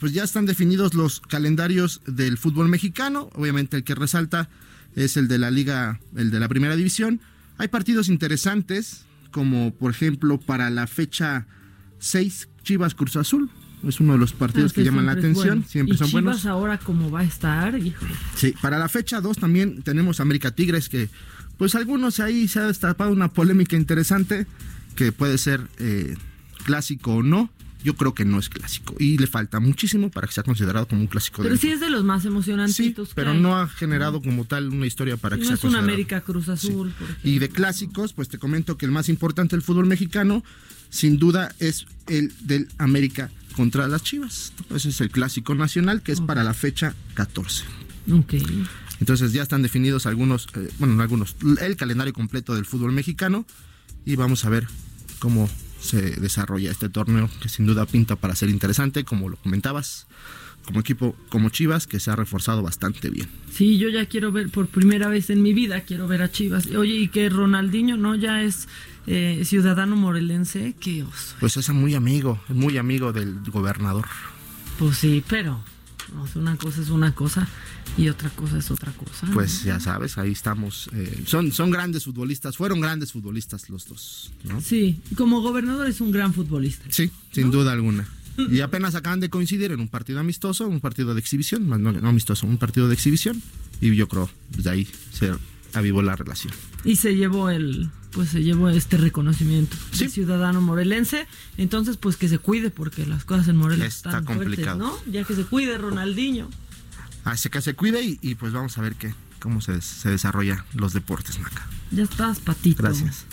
pues ya están definidos los calendarios del fútbol mexicano, obviamente el que resalta es el de la liga, el de la primera división. Hay partidos interesantes, como por ejemplo para la fecha 6 Chivas Cruz Azul. Es uno de los partidos que, llaman la atención. Siempre ¿Y son Chivas ahora cómo va a estar, Sí, para la fecha 2 también tenemos América Tigres que pues algunos ahí se ha destapado una polémica interesante que puede ser eh, clásico o no. Yo creo que no es clásico y le falta muchísimo para que sea considerado como un clásico. Pero sí es de los más emocionantes. Sí, pero no ha generado como tal una historia para que sea es una América Cruz Azul. Y de clásicos, pues te comento que el más importante del fútbol mexicano, sin duda, es el del América contra las Chivas. Ese es el clásico nacional que es para la fecha 14. Ok. Entonces ya están definidos algunos, eh, bueno, algunos, el calendario completo del fútbol mexicano y vamos a ver cómo se desarrolla este torneo que sin duda pinta para ser interesante, como lo comentabas, como equipo como Chivas que se ha reforzado bastante bien. Sí, yo ya quiero ver por primera vez en mi vida, quiero ver a Chivas. Oye, y que Ronaldinho no ya es eh, ciudadano morelense, que Pues es muy amigo, muy amigo del gobernador. Pues sí, pero una cosa es una cosa y otra cosa es otra cosa. Pues ya sabes, ahí estamos. Eh, son, son grandes futbolistas, fueron grandes futbolistas los dos. ¿no? Sí, como gobernador es un gran futbolista. Sí, sin duda alguna. Y apenas acaban de coincidir en un partido amistoso, un partido de exhibición, no, no amistoso, un partido de exhibición. Y yo creo, pues de ahí se avivó la relación. Y se llevó el, pues se llevó este reconocimiento de ciudadano morelense. Entonces, pues que se cuide porque las cosas en Morelos Está están complicado. ¿no? Ya que se cuide Ronaldinho. Así que se cuide y, pues vamos a ver qué, cómo se, se desarrolla los deportes, Maca. Ya estás, patito. Gracias.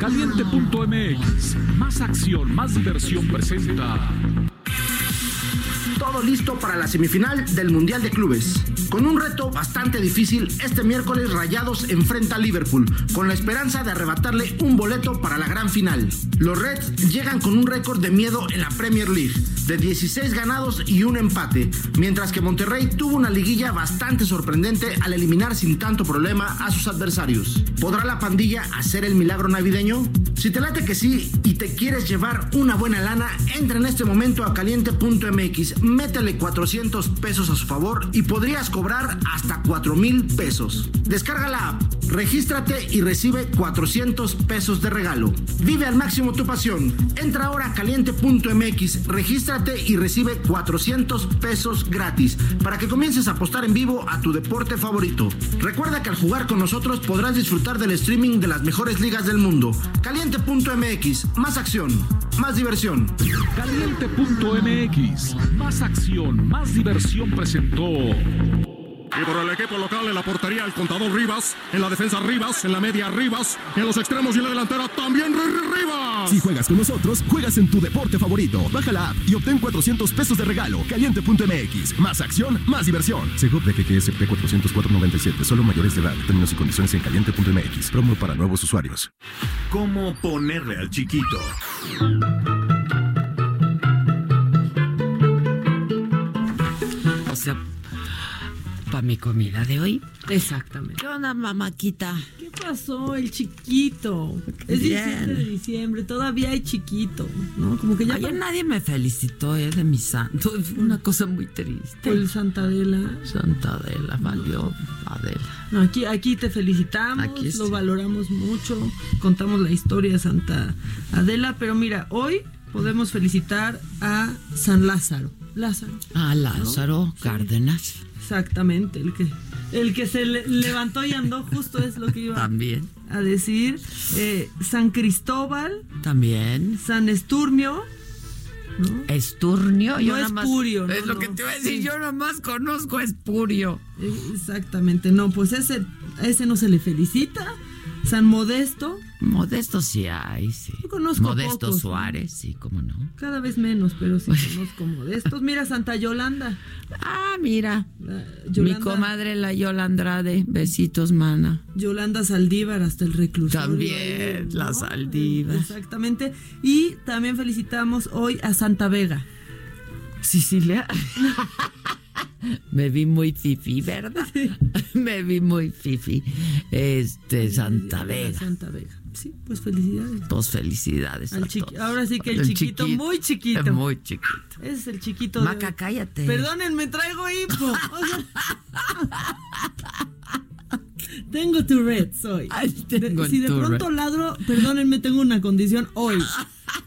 Caliente.mx, más acción, más diversión presenta todo listo para la semifinal del Mundial de Clubes. Con un reto bastante difícil, este miércoles Rayados enfrenta a Liverpool, con la esperanza de arrebatarle un boleto para la gran final. Los Reds llegan con un récord de miedo en la Premier League, de 16 ganados y un empate, mientras que Monterrey tuvo una liguilla bastante sorprendente al eliminar sin tanto problema a sus adversarios. ¿Podrá la pandilla hacer el milagro navideño? Si te late que sí y te quieres llevar una buena lana, entra en este momento a caliente.mx métele 400 pesos a su favor y podrías cobrar hasta 4 mil pesos. Descarga la app, regístrate y recibe 400 pesos de regalo. Vive al máximo tu pasión. Entra ahora a caliente.mx, regístrate y recibe 400 pesos gratis para que comiences a apostar en vivo a tu deporte favorito. Recuerda que al jugar con nosotros podrás disfrutar del streaming de las mejores ligas del mundo. Caliente.mx, más acción, más diversión. Caliente.mx, más acción, más diversión presentó. Y por el equipo local en la portería el contador Rivas, en la defensa Rivas, en la media Rivas, en los extremos y en la delantera también Rivas. Si juegas con nosotros, juegas en tu deporte favorito. Baja la app y obtén 400 pesos de regalo. Caliente.mx. Más acción, más diversión. Seguro de QQSP 404.97. Solo mayores de edad. Términos y condiciones en caliente.mx. Promo para nuevos usuarios. ¿Cómo ponerle al chiquito? Para mi comida de hoy. Exactamente. ¿Qué onda, mamáquita? ¿Qué pasó? El chiquito. Es 17 de diciembre, todavía hay chiquito, ¿no? Como que ya... Ayer nadie me felicitó, eh, de mi santo. Fue una cosa muy triste. El Santa Adela. Santa Adela, valió Adela. No, aquí, aquí te felicitamos, Aquí lo valoramos mucho, contamos la historia de Santa Adela, pero mira, hoy podemos felicitar a San Lázaro. Lázaro. Ah, Lázaro Cárdenas. Exactamente, el que, el que se le- levantó y andó, justo es lo que iba También. a decir. Eh, San Cristóbal, También. San Esturmio, Esturnio. yo No nada es más- Purio, no, Es lo no. que te iba a decir. Sí. Yo nomás conozco Espurio. Eh, Exactamente, no, pues ese, a ese no se le felicita. San Modesto, Modesto sí hay, sí. Yo conozco Modesto. Suárez, sí, cómo no. cada vez menos, pero sí conozco modestos. Mira, Santa Yolanda. Ah, mira. La- Mi comadre la Yola Andrade. Besitos, mana. Yolanda Saldívar hasta el reclusorio. También, la. Saldívar. Exactamente. Y también felicitamos hoy a Santa Vega. Sicilia. Me vi muy fifi, ¿verdad? Me vi muy fifi. Este, Santa Vega. Santa Vega. Sí, pues felicidades. Dos felicidades. Al a chiqui- todos. ahora sí que el chiquito, muy chiquito. Muy chiquito. Ese es el chiquito. de Maca, hoy. cállate. Perdónenme, traigo hipo. O sea- tengo Tourette hoy. tengo si de pronto ladro, perdónenme, tengo una condición hoy.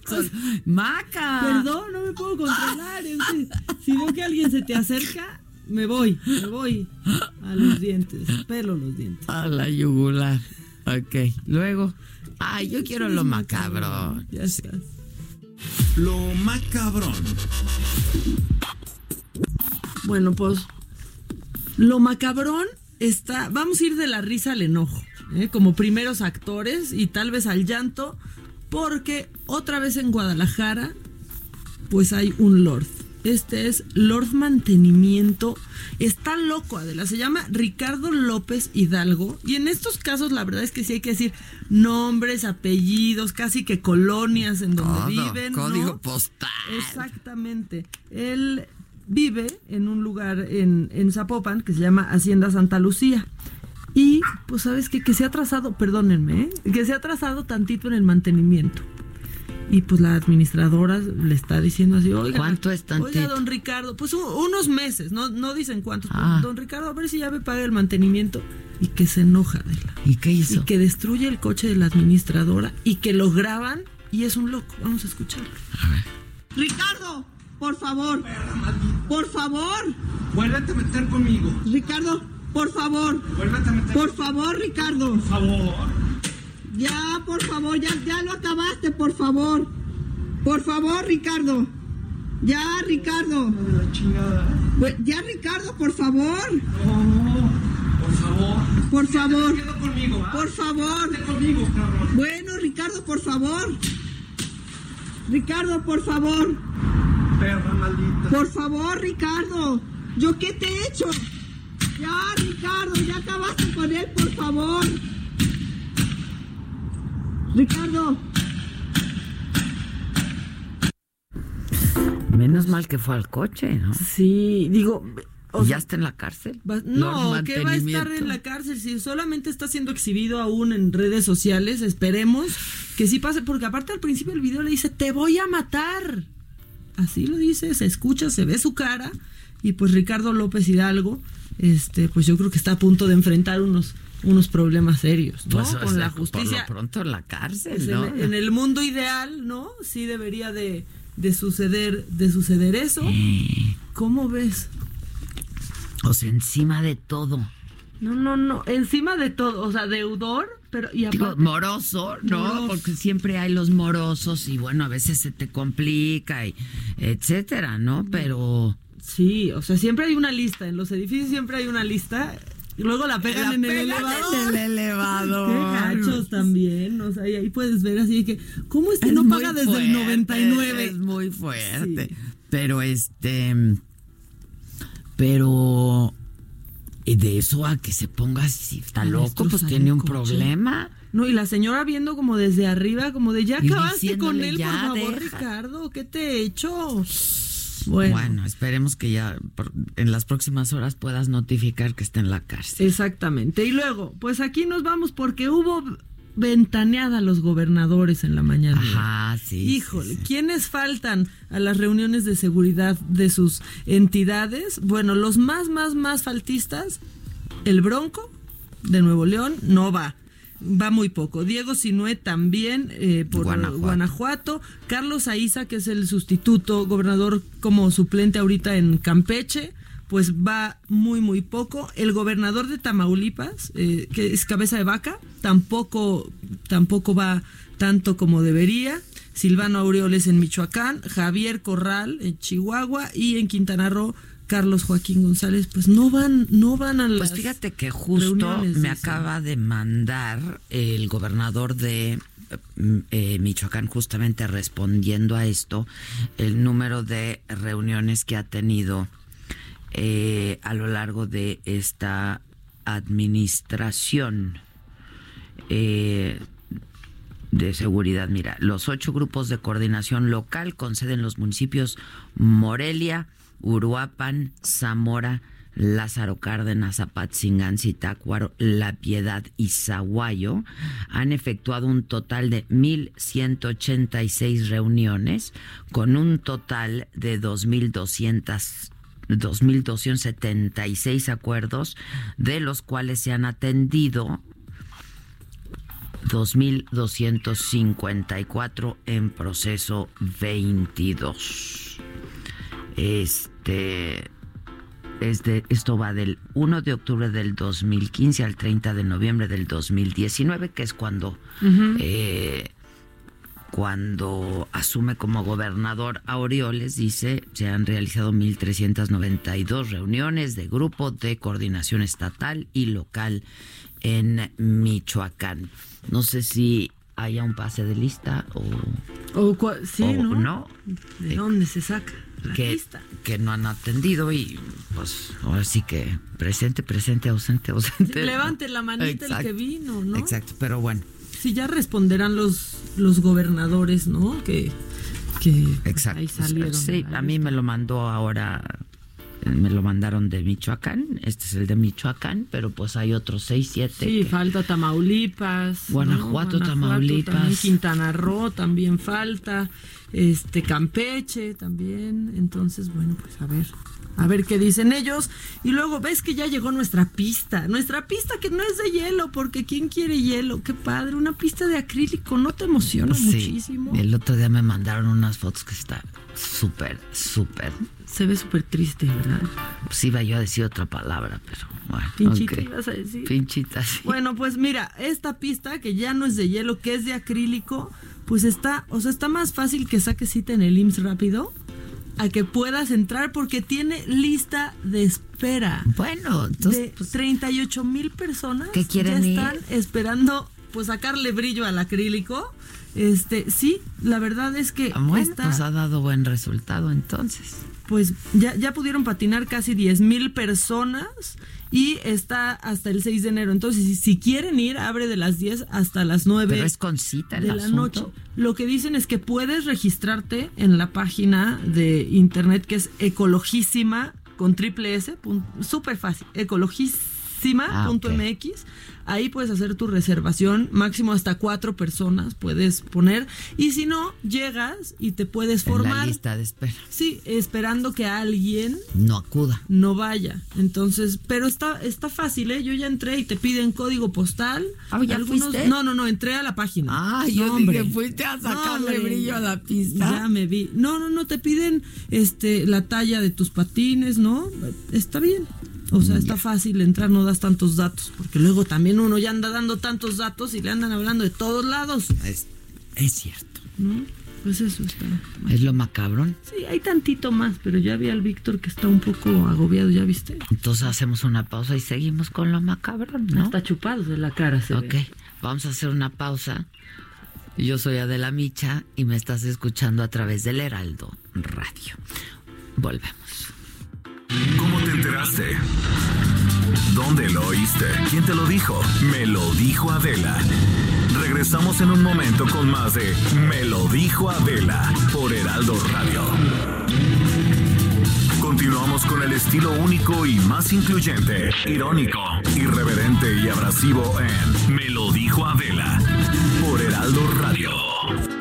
Maca. Perdón, no me puedo controlar. si veo que alguien se te acerca, me voy, me voy a los dientes, pelo los dientes. A la yugular. Ok. Luego. Ay, yo quiero lo macabro. Ya estás. Lo macabrón. Bueno, pues lo macabrón está. Vamos a ir de la risa al enojo, ¿eh? como primeros actores y tal vez al llanto, porque otra vez en Guadalajara, pues hay un Lord. Este es Lord Mantenimiento. Está loco, Adela. Se llama Ricardo López Hidalgo. Y en estos casos, la verdad es que sí hay que decir nombres, apellidos, casi que colonias en donde Todo, viven. ¿no? código postal. Exactamente. Él vive en un lugar en, en Zapopan que se llama Hacienda Santa Lucía. Y pues sabes que, que se ha atrasado, perdónenme, ¿eh? que se ha atrasado tantito en el mantenimiento. Y pues la administradora le está diciendo así, oiga, ¿Cuánto es tantito? Oiga, don Ricardo, pues unos meses, no, no dicen cuántos. Ah. don Ricardo, a ver si ya me paga el mantenimiento. Y que se enoja de la. ¿Y qué hizo? Y que destruye el coche de la administradora y que lo graban y es un loco. Vamos a escucharlo. Ricardo, por favor. Por favor. Vuélvete a meter conmigo. Ricardo, por favor. Vuélvete a meter Por favor, Ricardo. Por favor. Ya, por favor, ya, ya lo acabaste, por favor. Por favor, Ricardo. Ya, Ricardo. Pues, ya, Ricardo, por favor. Por favor. Por favor. Conmigo, ¿ah? Por favor. Conmigo. Bueno, Ricardo, por favor. Ricardo, por favor. Perra maldita. Por favor, Ricardo. ¿Yo qué te he hecho? Ya, Ricardo, ya acabaste con él, por favor. Ricardo, Menos mal que fue al coche, ¿no? Sí, digo. o ¿Y sea, ya está en la cárcel. va- no, que va a estar en la cárcel si solamente está siendo exhibido aún en redes sociales. Esperemos que sí pase, porque aparte al principio del video le dice, te voy a matar. Así lo dice, se escucha, se ve su cara. Y pues Ricardo López Hidalgo, este, pues yo creo que está a punto de enfrentar unos, unos problemas serios, ¿no? Pues, o Con sea, la Por justicia. lo pronto en la cárcel, Pues ¿no? en, en el mundo ideal, ¿no? Sí debería de, de suceder, de suceder eso. ¿Cómo ves? O sea, encima de todo. No, no, no. Encima de todo, o sea, deudor, pero y Digo, aparte, moroso, ¿no? Moroso. Porque siempre hay los morosos y bueno, a veces se te complica y etcétera, ¿no? Pero sí, o sea, siempre hay una lista en los edificios, siempre hay una lista. Y luego la pegan La en el elevador. en el elevador. Qué gachos también, o sea, y ahí puedes ver así que cómo este Es no paga desde el 99. Es muy fuerte. Pero este. Pero. Y de eso a que se ponga así, está loco, pues tiene un coche. problema. No, y la señora viendo como desde arriba, como de ya Y acabaste con él, por "Ya, favor, deja". Ricardo, ¿qué te he hecho? Bueno. esperemos que ya en las próximas horas puedas notificar que está en la cárcel. Exactamente. Y luego, pues aquí nos vamos porque hubo ventaneada a los gobernadores en la mañana. Ajá, sí. Híjole, ¿quiénes faltan a las reuniones de seguridad de sus entidades? Bueno, los más, más, más faltistas, el Bronco de Nuevo León no va. Va muy poco. Diego Sinué también eh, por Guanajuato. Carlos Aiza, que es el sustituto gobernador como suplente ahorita en Campeche pues va muy, muy poco. El gobernador de Tamaulipas, eh, que es cabeza de vaca, tampoco, tampoco va tanto como debería. Silvano Aureoles en Michoacán, Javier Corral en Chihuahua y en Quintana Roo. Carlos Joaquín González, pues no van, no van a pues las. Pues fíjate que justo me acaba de mandar el gobernador de eh, Michoacán, justamente respondiendo a esto, el número de reuniones que ha tenido eh, a lo largo de esta administración eh, de seguridad. Mira, los ocho grupos de coordinación local conceden los municipios Morelia, Uruapan, Zamora, Lázaro Cárdenas, Apatzingán, Zitácuaro, La Piedad y Zaguayo han efectuado un total de 1.186 reuniones con un total de 2.200 2.276 acuerdos, de los cuales se han atendido 2.254 en proceso 22. Este, esto va del 1 de octubre del 2015 al 30 de noviembre del 2019, que es cuando cuando asume como gobernador Aureoles, dice, se han realizado 1.392 reuniones de grupo de coordinación estatal y local en Michoacán. No sé si haya un pase de lista o... o sí, ¿no? ¿De dónde se saca? La que, lista? que no han atendido y pues ahora sí que presente, presente, ausente, ausente. levante la manita el que vino, ¿no? Exacto, pero bueno. Sí, ya responderán los, los gobernadores, ¿no? Que, que Exacto. ahí salieron. Sí, a mí me lo mandó ahora, me lo mandaron de Michoacán, este es el de Michoacán, pero pues hay otros seis, siete. Sí, falta Tamaulipas. Guanajuato, Tamaulipas. También, Quintana Roo también falta, este Campeche también, entonces bueno, pues a ver, a ver qué dicen ellos. Y luego ves que ya llegó nuestra pista. Nuestra pista que no es de hielo, porque ¿quién quiere hielo? Qué padre, una pista de acrílico. ¿No te emociona muchísimo? El otro día me mandaron unas fotos que está súper, súper. Se ve súper triste, ¿verdad? Pues iba yo a decir otra palabra, pero bueno. Pinchita ibas a decir. Pinchita, sí. Bueno, pues mira, esta pista que ya no es de hielo, que es de acrílico, pues está, o sea, está más fácil que saques cita en el IMSS rápido a que puedas entrar porque tiene lista de espera. Bueno, entonces, de 38 mil personas que quieren ya están esperando pues sacarle brillo al acrílico. Este, sí, la verdad es que bueno, está, pues ha dado buen resultado entonces. Pues ya, ya pudieron patinar casi 10 mil personas y está hasta el 6 de enero. Entonces, si, si, quieren ir, abre de las 10 hasta las 9 Pero es con cita de la noche. Lo que dicen es que puedes registrarte en la página de internet que es ecologísima con triple S, súper fácil, ecologísima.mx. Ahí puedes hacer tu reservación, máximo hasta cuatro personas puedes poner. Y si no, llegas y te puedes formar. En la lista de espera. Sí, esperando que alguien no acuda. No vaya. Entonces, pero está, está fácil, ¿eh? Yo ya entré y te piden código postal. Ah, ¿ya fuiste? No, no, no, entré a la página. Ah, yo no, dije, fuiste a sacarle no, brillo a la pista. Ya me vi. No, no, no, te piden este la talla de tus patines, ¿no? Está bien. O sea, está fácil entrar, no das tantos datos, porque luego también uno ya anda dando tantos datos y le andan hablando de todos lados. Es, es cierto. ¿No? Pues eso está. Es lo macabrón. Sí, hay tantito más, pero ya vi al Víctor que está un poco agobiado, ¿ya viste? Entonces hacemos una pausa y seguimos con lo macabrón, ¿no? Está chupado de la cara, se Ok, vamos a hacer una pausa. Yo soy Adela Micha y me estás escuchando a través del Heraldo Radio. Volvemos. ¿Cómo te enteraste? ¿Dónde lo oíste? ¿Quién te lo dijo? Me lo dijo Adela. Regresamos en un momento con más de Me lo dijo Adela por Heraldo Radio. Continuamos con el estilo único y más incluyente, irónico, irreverente y abrasivo en Me lo dijo Adela por Heraldo Radio.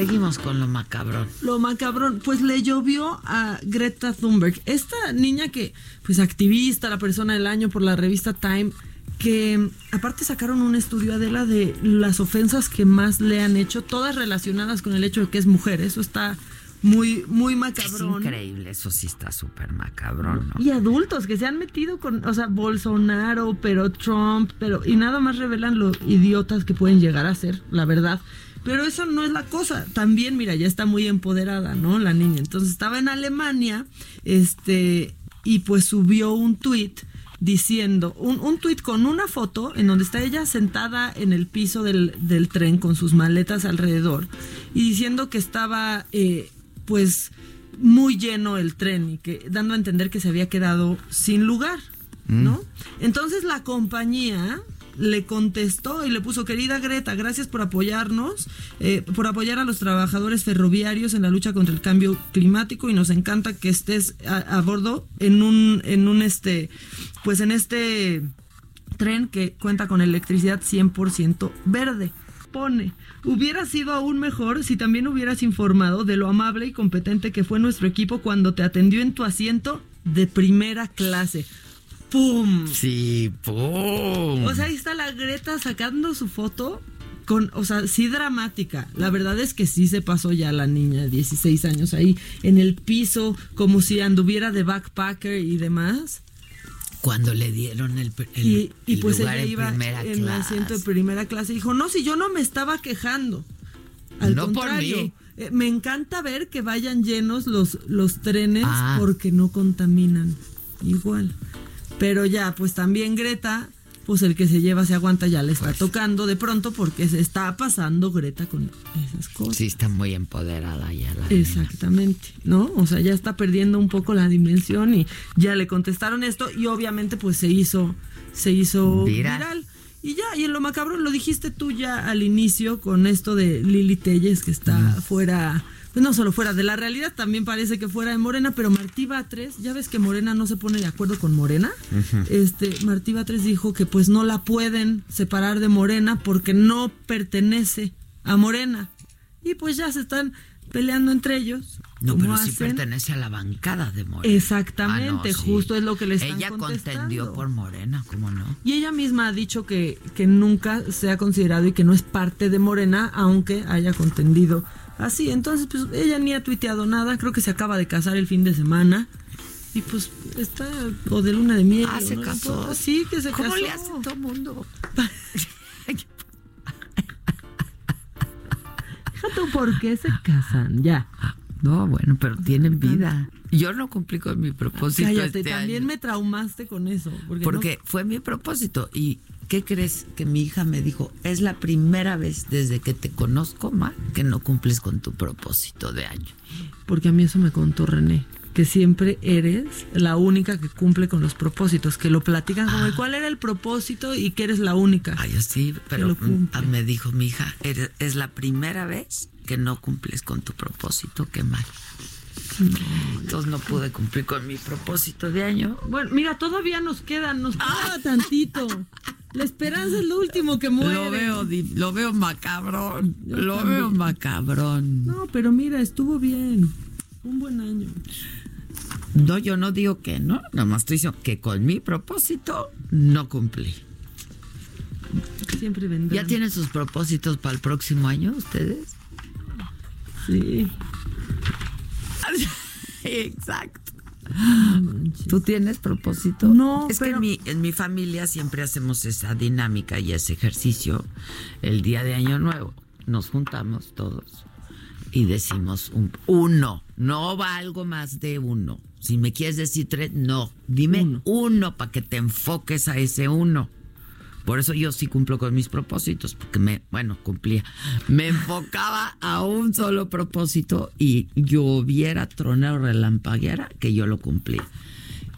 Seguimos con lo macabrón. Lo macabrón, pues le llovió a Greta Thunberg, esta niña que, pues activista, la persona del año por la revista Time, que aparte sacaron un estudio, Adela, de las ofensas que más le han hecho, todas relacionadas con el hecho de que es mujer. Eso está muy, muy macabrón. Es increíble, eso sí está súper macabrón, ¿no? Y adultos que se han metido con, o sea, Bolsonaro, pero Trump, pero, y nada más revelan lo idiotas que pueden llegar a ser, la verdad. Pero eso no es la cosa. También, mira, ya está muy empoderada, ¿no? La niña. Entonces estaba en Alemania, este, y pues subió un tuit diciendo, un, un tuit con una foto en donde está ella sentada en el piso del, del tren con sus maletas alrededor y diciendo que estaba, eh, pues, muy lleno el tren y que dando a entender que se había quedado sin lugar, ¿no? Entonces la compañía le contestó y le puso, querida Greta, gracias por apoyarnos, eh, por apoyar a los trabajadores ferroviarios en la lucha contra el cambio climático y nos encanta que estés a, a bordo en un, en un este, pues en este tren que cuenta con electricidad 100% verde. Pone, hubiera sido aún mejor si también hubieras informado de lo amable y competente que fue nuestro equipo cuando te atendió en tu asiento de primera clase. ¡Pum! Sí, ¡pum! O sea, ahí está la Greta sacando su foto con, o sea, sí dramática. La verdad es que sí se pasó ya la niña de 16 años ahí en el piso, como si anduviera de backpacker y demás. Cuando le dieron el, el- y, y el pues lugar ella iba en el asiento de primera clase. Dijo, no, si yo no me estaba quejando. Al No por contrario, mí. eh, me encanta ver que vayan llenos los, los trenes Ah. porque no contaminan. Igual. Pero ya, pues también Greta, pues el que se lleva se aguanta, ya le está Pues. tocando de pronto porque se está pasando Greta con esas cosas. Sí, está muy empoderada ya la Exactamente, ¿no? O sea, ya está perdiendo un poco la dimensión y ya le contestaron esto y obviamente pues se hizo, se hizo Viral. viral. Y ya, y en lo macabro lo dijiste tú ya al inicio con esto de Lili Telles que está fuera, pues no solo fuera de la realidad, también parece que fuera de Morena, pero Martí Batres, ya ves que Morena no se pone de acuerdo con Morena. Este, Martí Batres dijo que pues no la pueden separar de Morena porque no pertenece a Morena. Y pues ya se están peleando entre ellos. No, pero sí hacen. pertenece a la bancada de Morena. Exactamente, Ah, no, sí. justo es lo que le están Ella contestando. contendió por Morena, ¿cómo no? Y ella misma ha dicho que, que nunca se ha considerado y que no es parte de Morena, aunque haya contendido así. Entonces, pues ella ni ha tuiteado nada, creo que se acaba de casar el fin de semana. Y pues está o de luna de miel. Ah, se no casó. Sí, que se ¿Cómo casó. le hace todo mundo? Fíjate por qué se casan, ya. No, bueno, pero tienen vida. Yo no cumplí con mi propósito Cállate, este también año. me traumaste con eso. Porque, Porque no- fue mi propósito. ¿Y qué crees? Que mi hija me dijo, es la primera vez desde que te conozco, Ma, que no cumples con tu propósito de año. Porque a mí eso me contó René. Que siempre eres la única que cumple con los propósitos. Que lo platican como de cuál era el propósito y que eres la única. Ay, yo sí, pero lo mm, me dijo mi hija, "Eres- es la primera vez que no cumples con tu propósito, qué mal. Entonces no pude cumplir con mi propósito de año. Bueno, mira, todavía nos quedan, nos queda tantito. La esperanza es lo último que muere. Lo veo, lo veo macabrón. Yo lo también. veo macabrón. No, pero mira, estuvo bien. Un buen año. No, yo no digo que no, nada más estoy diciendo que con mi propósito no cumplí. Siempre vendrá. ¿Ya tienen sus propósitos para el próximo año ustedes? Sí. Exacto. ¿Tú tienes propósito? No, es que en mi, en mi familia siempre hacemos esa dinámica y ese ejercicio el día de Año Nuevo. Nos juntamos todos y decimos un, uno. No va algo más de uno. Si me quieres decir tres, no. Dime uno, para que te enfoques a ese uno. Por eso yo sí cumplo con mis propósitos, porque me, bueno, cumplía. Me enfocaba a un solo propósito y lloviera, tronera o relampagueara, que yo lo cumplía.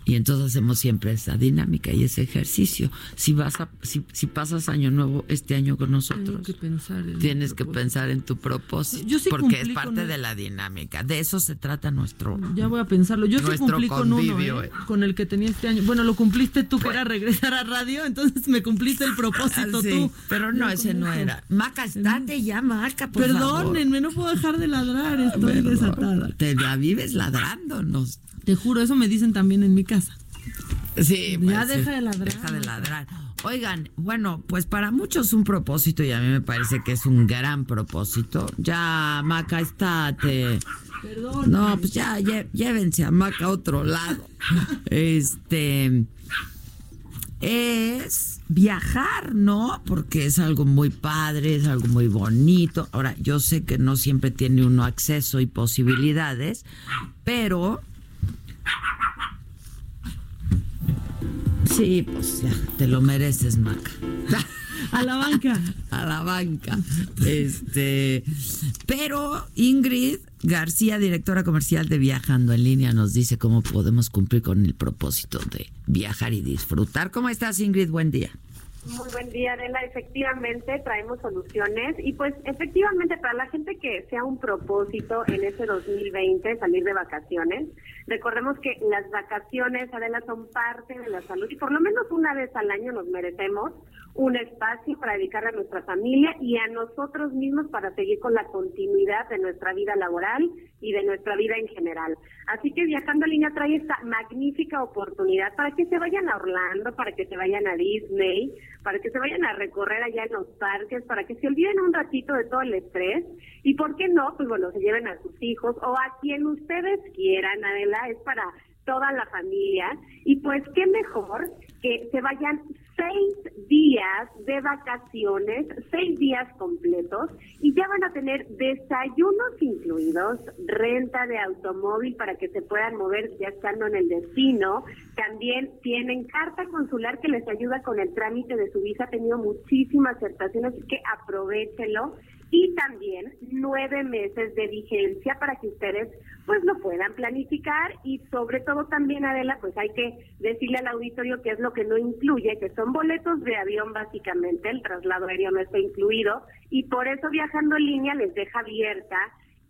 Y entonces hacemos siempre esa dinámica y ese ejercicio. Si vas a, si, si pasas año nuevo este año con nosotros, que pensar en tienes que pensar en tu propósito. Yo sí porque es con parte de la dinámica. De eso se trata nuestro. Ya voy a pensarlo. Yo sí cumplí con uno, ¿eh? eh. con el que tenía este año. Bueno, lo cumpliste tú, que era regresar a radio, entonces me cumpliste el propósito Ah, Sí, tú. pero no, ese no era. Maca, estate ya, Maca, por favor. Perdónenme, no puedo dejar de ladrar, estoy desatada. Te la vives ladrándonos. Te juro, eso me dicen también en mi casa. Sí, Ya pues, deja sí, de ladrar. Deja de ladrar. Oigan, bueno, pues para muchos un propósito y a mí me parece que es un gran propósito. Ya, Maca, estate. Perdón. No, pues ya, lle- llévense a Maca a otro lado. Este es viajar, ¿no? Porque es algo muy padre, es algo muy bonito. Ahora, yo sé que no siempre tiene uno acceso y posibilidades, pero sí, pues ya, te lo mereces, Maca. A la banca. a la banca. Este, pero Ingrid García, directora comercial de Viajando en línea, nos dice cómo podemos cumplir con el propósito de viajar y disfrutar. ¿Cómo estás, Ingrid? Buen día. Muy buen día, Adela. Efectivamente, traemos soluciones y pues efectivamente para la gente que sea un propósito en ese 2020 salir de vacaciones, recordemos que las vacaciones, Adela, son parte de la salud y por lo menos una vez al año nos merecemos un espacio para dedicar a nuestra familia y a nosotros mismos para seguir con la continuidad de nuestra vida laboral y de nuestra vida en general. Así que Viajando en Línea trae esta magnífica oportunidad para que se vayan a Orlando, para que se vayan a Disney, para que se vayan a recorrer allá en los parques, para que se olviden un ratito de todo el estrés y, ¿por qué no? Pues bueno, se lleven a sus hijos o a quien ustedes quieran, Es para toda la familia. Y pues qué mejor que se vayan seis días de vacaciones, seis días completos y ya van a tener desayunos incluidos, renta de automóvil para que se puedan mover ya estando en el destino, también tienen carta consular que les ayuda con el trámite de su visa, ha tenido muchísimas aceptaciones, así que aprovechenlo y también nueve meses de vigencia para que ustedes pues lo puedan planificar y sobre todo también Adela pues hay que decirle al auditorio que es lo que no incluye que son boletos de avión básicamente el traslado aéreo no está incluido y por eso viajando en línea les deja abierta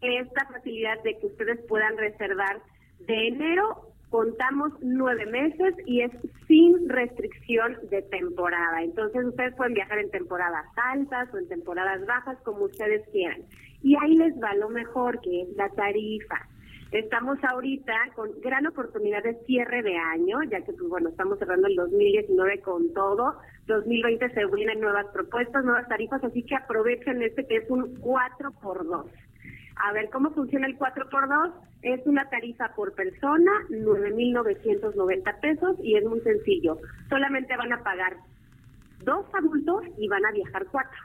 esta facilidad de que ustedes puedan reservar de enero contamos nueve meses y es sin restricción de temporada. Entonces ustedes pueden viajar en temporadas altas o en temporadas bajas, como ustedes quieran. Y ahí les va lo mejor, que es la tarifa. Estamos ahorita con gran oportunidad de cierre de año, ya que pues bueno, estamos cerrando el 2019 con todo. 2020 se vienen nuevas propuestas, nuevas tarifas, así que aprovechen este que es un 4 por 2. A ver, ¿cómo funciona el 4x2? Es una tarifa por persona, 9.990 pesos y es muy sencillo. Solamente van a pagar dos adultos y van a viajar cuatro.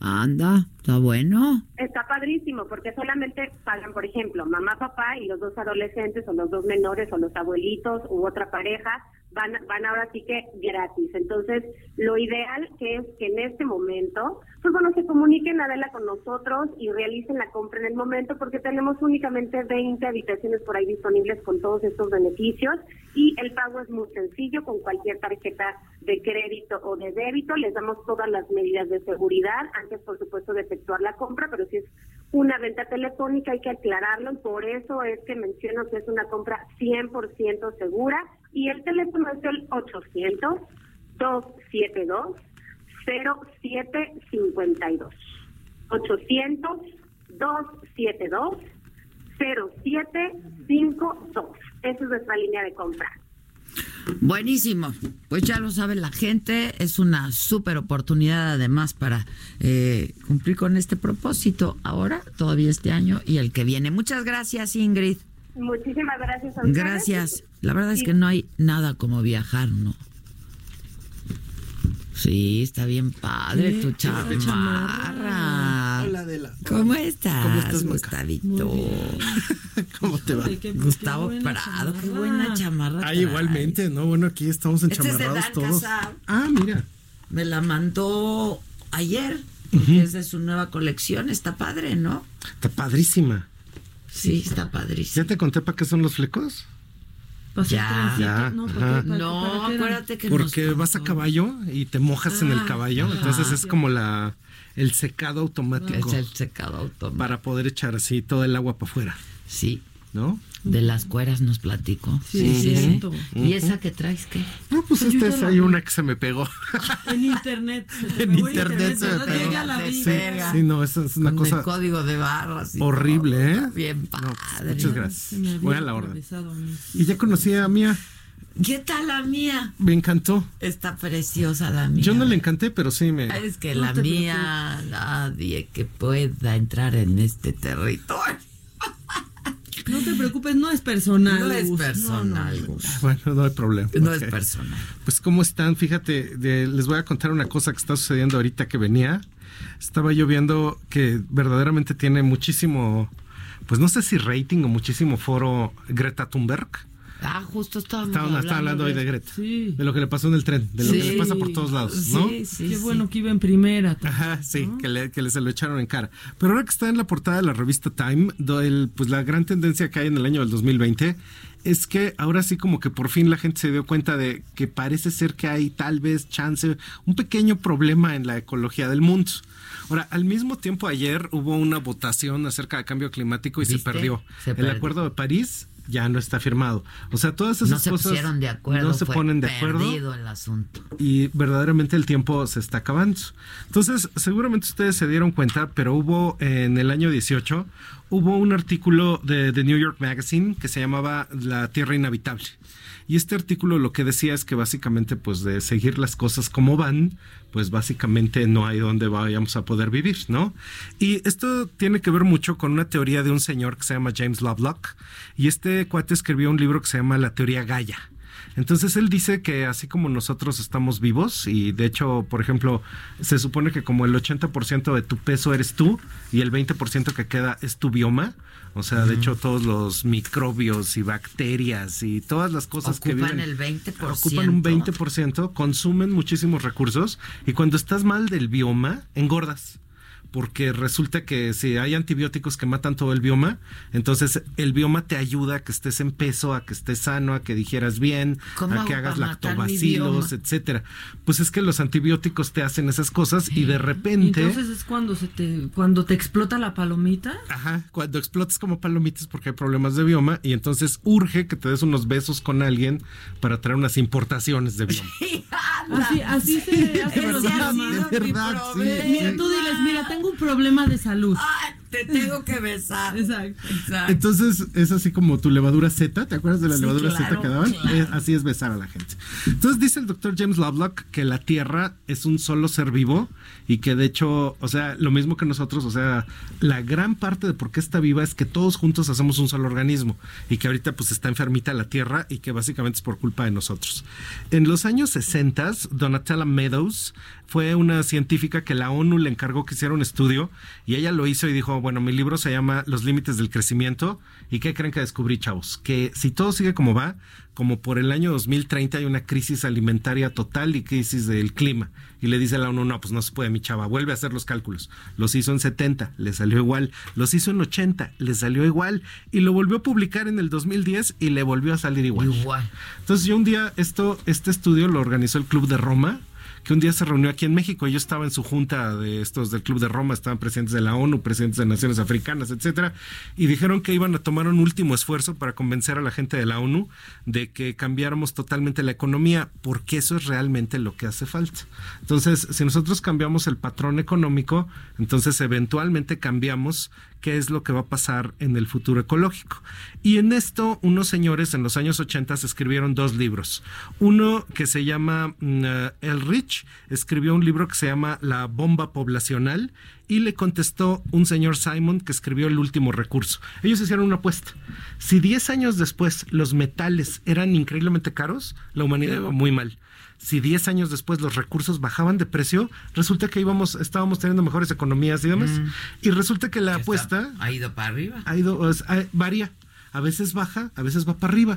Anda, está bueno. Está padrísimo porque solamente pagan, por ejemplo, mamá, papá y los dos adolescentes o los dos menores o los abuelitos u otra pareja van, van ahora sí que gratis. Entonces, lo ideal que es que en este momento, pues bueno, se comuniquen Adela con nosotros y realicen la compra en el momento porque tenemos únicamente 20 habitaciones por ahí disponibles con todos estos beneficios y el pago es muy sencillo con cualquier tarjeta de crédito o de débito. Les damos todas las medidas de seguridad antes, por supuesto, de efectuar la compra, pero si es una venta telefónica hay que aclararlo por eso es que menciono que es una compra 100% segura y el teléfono es el 800 272 0752 800 272 0752 esa es nuestra línea de compra Buenísimo. Pues ya lo sabe la gente. Es una súper oportunidad además para eh, cumplir con este propósito ahora, todavía este año y el que viene. Muchas gracias, Ingrid. muchísimas gracias a ustedes Gracias. La verdad es que no hay nada como viajar, ¿no? Sí, está bien padre tu chamarra. Adela. ¿Cómo estás, ¿Cómo estás? Gustavito? ¿Cómo te va? Gustavo Prado, qué buena chamarra. Ah, traes. igualmente, ¿no? Bueno, aquí estamos Este es de enchamarrados Dan todos. Casab. Ah, mira. Me la mandó ayer, porque es de su nueva colección. Está padre, ¿no? Está padrísima. Sí, está padrísima. ¿Ya te conté para qué son los flecos? Ya, ya, no, para- para- No, para acuérdate que Porque nos vas a caballo y te mojas en el Ah, caballo, ajá. entonces es como la el secado automático. Es el secado automático. Para poder echar así todo el agua para afuera. Sí. ¿No? De las cueras nos platicó. Sí, cierto. ¿Y esa que traes qué? No, pues Pues esta es vi. una que se me pegó. En internet. en internet se me pegó. Ya la vi. Sí, sí, no, esa es una Con cosa el código de barras. horrible, todo. ¿eh? Bien No, padre. pues, muchas gracias. Voy a la orden. Y ya conocí a Mía, ¿Qué tal la mía? me encantó. Está preciosa la mía. Yo no le encanté, pero sí me... Es que No la mía, nadie que pueda entrar en este territorio. No te preocupes, no es personal. No es personal, No. Bueno, no hay problema. No es personal. Pues cómo están, fíjate, de- les voy a contar una cosa que está sucediendo ahorita que venía. Estaba yo viendo que verdaderamente tiene muchísimo, pues no sé si rating o muchísimo foro Greta Thunberg. Ah, justo estábamos Estaban, hablando, estaba hablando hoy de Greta, Sí. de lo que le pasó en el tren, de lo que le pasa por todos lados, ¿no? Sí, sí, Qué sí. bueno que iba en primera. Ajá, sí, que, le, que le- se lo echaron en cara. Pero ahora que está en la portada de la revista Time, do- el- pues la gran tendencia que hay en el año del 2020 es que ahora sí como que por fin la gente se dio cuenta de que parece ser que hay tal vez chance, un pequeño problema en la ecología del mundo. Ahora, al mismo tiempo ayer hubo una votación acerca del cambio climático y se perdió. Se el perdió. acuerdo de París ya no está firmado. O sea, todas esas No se cosas pusieron de acuerdo. no se fue ponen de acuerdo perdido el asunto. y verdaderamente el tiempo se está acabando. Entonces, seguramente ustedes se dieron cuenta, pero hubo en el año 18, hubo un artículo de The New York Magazine que se llamaba La Tierra Inhabitable. Y este artículo lo que decía es que básicamente, pues de seguir las cosas como van, pues básicamente no hay donde vayamos a poder vivir, ¿no? Y esto tiene que ver mucho con una teoría de un señor que se llama James Lovelock. Y este cuate escribió un libro que se llama La Teoría Gaia. Entonces él dice que así como nosotros estamos vivos y de hecho, por ejemplo, se supone que como el 80% de tu peso eres tú y el 20% que queda es tu bioma, o sea, de hecho todos los microbios y bacterias y todas las cosas que Ocupan viven el 20%. ocupan un 20%, consumen muchísimos recursos y cuando estás mal del bioma, engordas. Porque resulta que si hay antibióticos que matan todo el bioma, entonces el bioma te ayuda a que estés en peso, a que estés sano, a que digieras bien, ¿Cómo a que hagas lactobacilos, bioma? etcétera. Pues es que los antibióticos te hacen esas cosas y de Y repente entonces es cuando se te cuando te explota la palomita. Ajá, cuando explotas como palomitas porque hay problemas de bioma y entonces urge que te des unos besos con alguien para traer unas importaciones de bioma. Así, así se hacen de los verdad, dramas. de verdad, sí, Mira, tú diles, mira, tengo un problema de salud. Te tengo que besar. Exacto. Exacto. Entonces es así como tu levadura Z, ¿te acuerdas de la Sí, levadura claro, Z que daban? claro. Es- así es besar a la gente. Entonces dice el doctor James Lovelock que la Tierra es un solo ser vivo y que de hecho, o sea, lo mismo que nosotros, o sea, la gran parte de por qué está viva es que todos juntos hacemos un solo organismo y que ahorita pues está enfermita la Tierra y que básicamente es por culpa de nosotros. En los años 60, Donatella Meadows fue una científica que la ONU le encargó que hiciera un estudio y ella lo hizo y dijo, bueno, mi libro se llama Los límites del crecimiento y ¿qué creen que descubrí, chavos? Que si todo sigue como va, como por el año 2030 hay una crisis alimentaria total y crisis del clima. Y le dice a la ONU, no, pues no se puede, mi chava, vuelve a hacer los cálculos. Los hizo en 70, le salió igual. Los hizo en 80, le salió igual. Y lo volvió a publicar en el 2010 y le volvió a salir igual. Igual. Entonces yo un día, esto, este estudio lo organizó el Club de Roma, que un día se reunió aquí en México. Yo estaba en su junta de estos del Club de Roma, estaban presidentes de la ONU, presidentes de Naciones Africanas, etcétera, y dijeron que iban a tomar un último esfuerzo para convencer a la gente de la ONU de que cambiáramos totalmente la economía, porque eso es realmente lo que hace falta. Entonces, si nosotros cambiamos el patrón económico, entonces eventualmente cambiamos qué es lo que va a pasar en el futuro ecológico. Y en esto, unos señores en los años 80 escribieron dos libros. Uno que se llama mm, eh, El Rich, escribió un libro que se llama La bomba poblacional y le contestó un señor Simon que escribió El último recurso. Ellos hicieron una apuesta. Si 10 años después los metales eran increíblemente caros, la humanidad iba muy mal si 10 años después los recursos bajaban de precio, resulta que íbamos, estábamos teniendo mejores economías y demás. Mm. Y resulta que la apuesta Ha ido para arriba. ha ido, o sea, ha- varía. A veces baja, a veces va para arriba.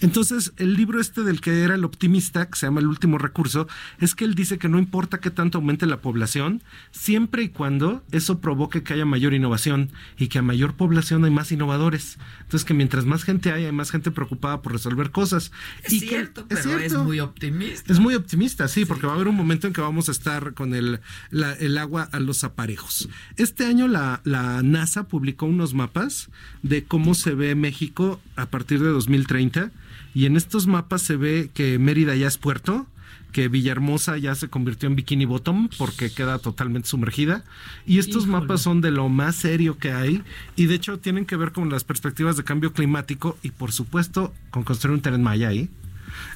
Entonces, el libro este del que era el optimista, que se llama El último recurso, es que él dice que no importa qué tanto aumente la población, siempre y cuando eso provoque que haya mayor innovación y que a mayor población hay más innovadores. Entonces, que mientras más gente hay, hay más gente preocupada por resolver cosas. Es y cierto, que, pero es muy optimista. Es muy optimista, sí, porque va a haber un momento en que vamos a estar con el, la- el agua a los aparejos. Este año la, la NASA publicó unos mapas de cómo se ve México a partir de 2030 y en estos mapas se ve que Mérida ya es puerto, que Villahermosa ya se convirtió en Bikini Bottom porque queda totalmente sumergida. Y estos Híjole. mapas son de lo más serio que hay y de hecho tienen que ver con las perspectivas de cambio climático y por supuesto con construir un tren Maya ahí.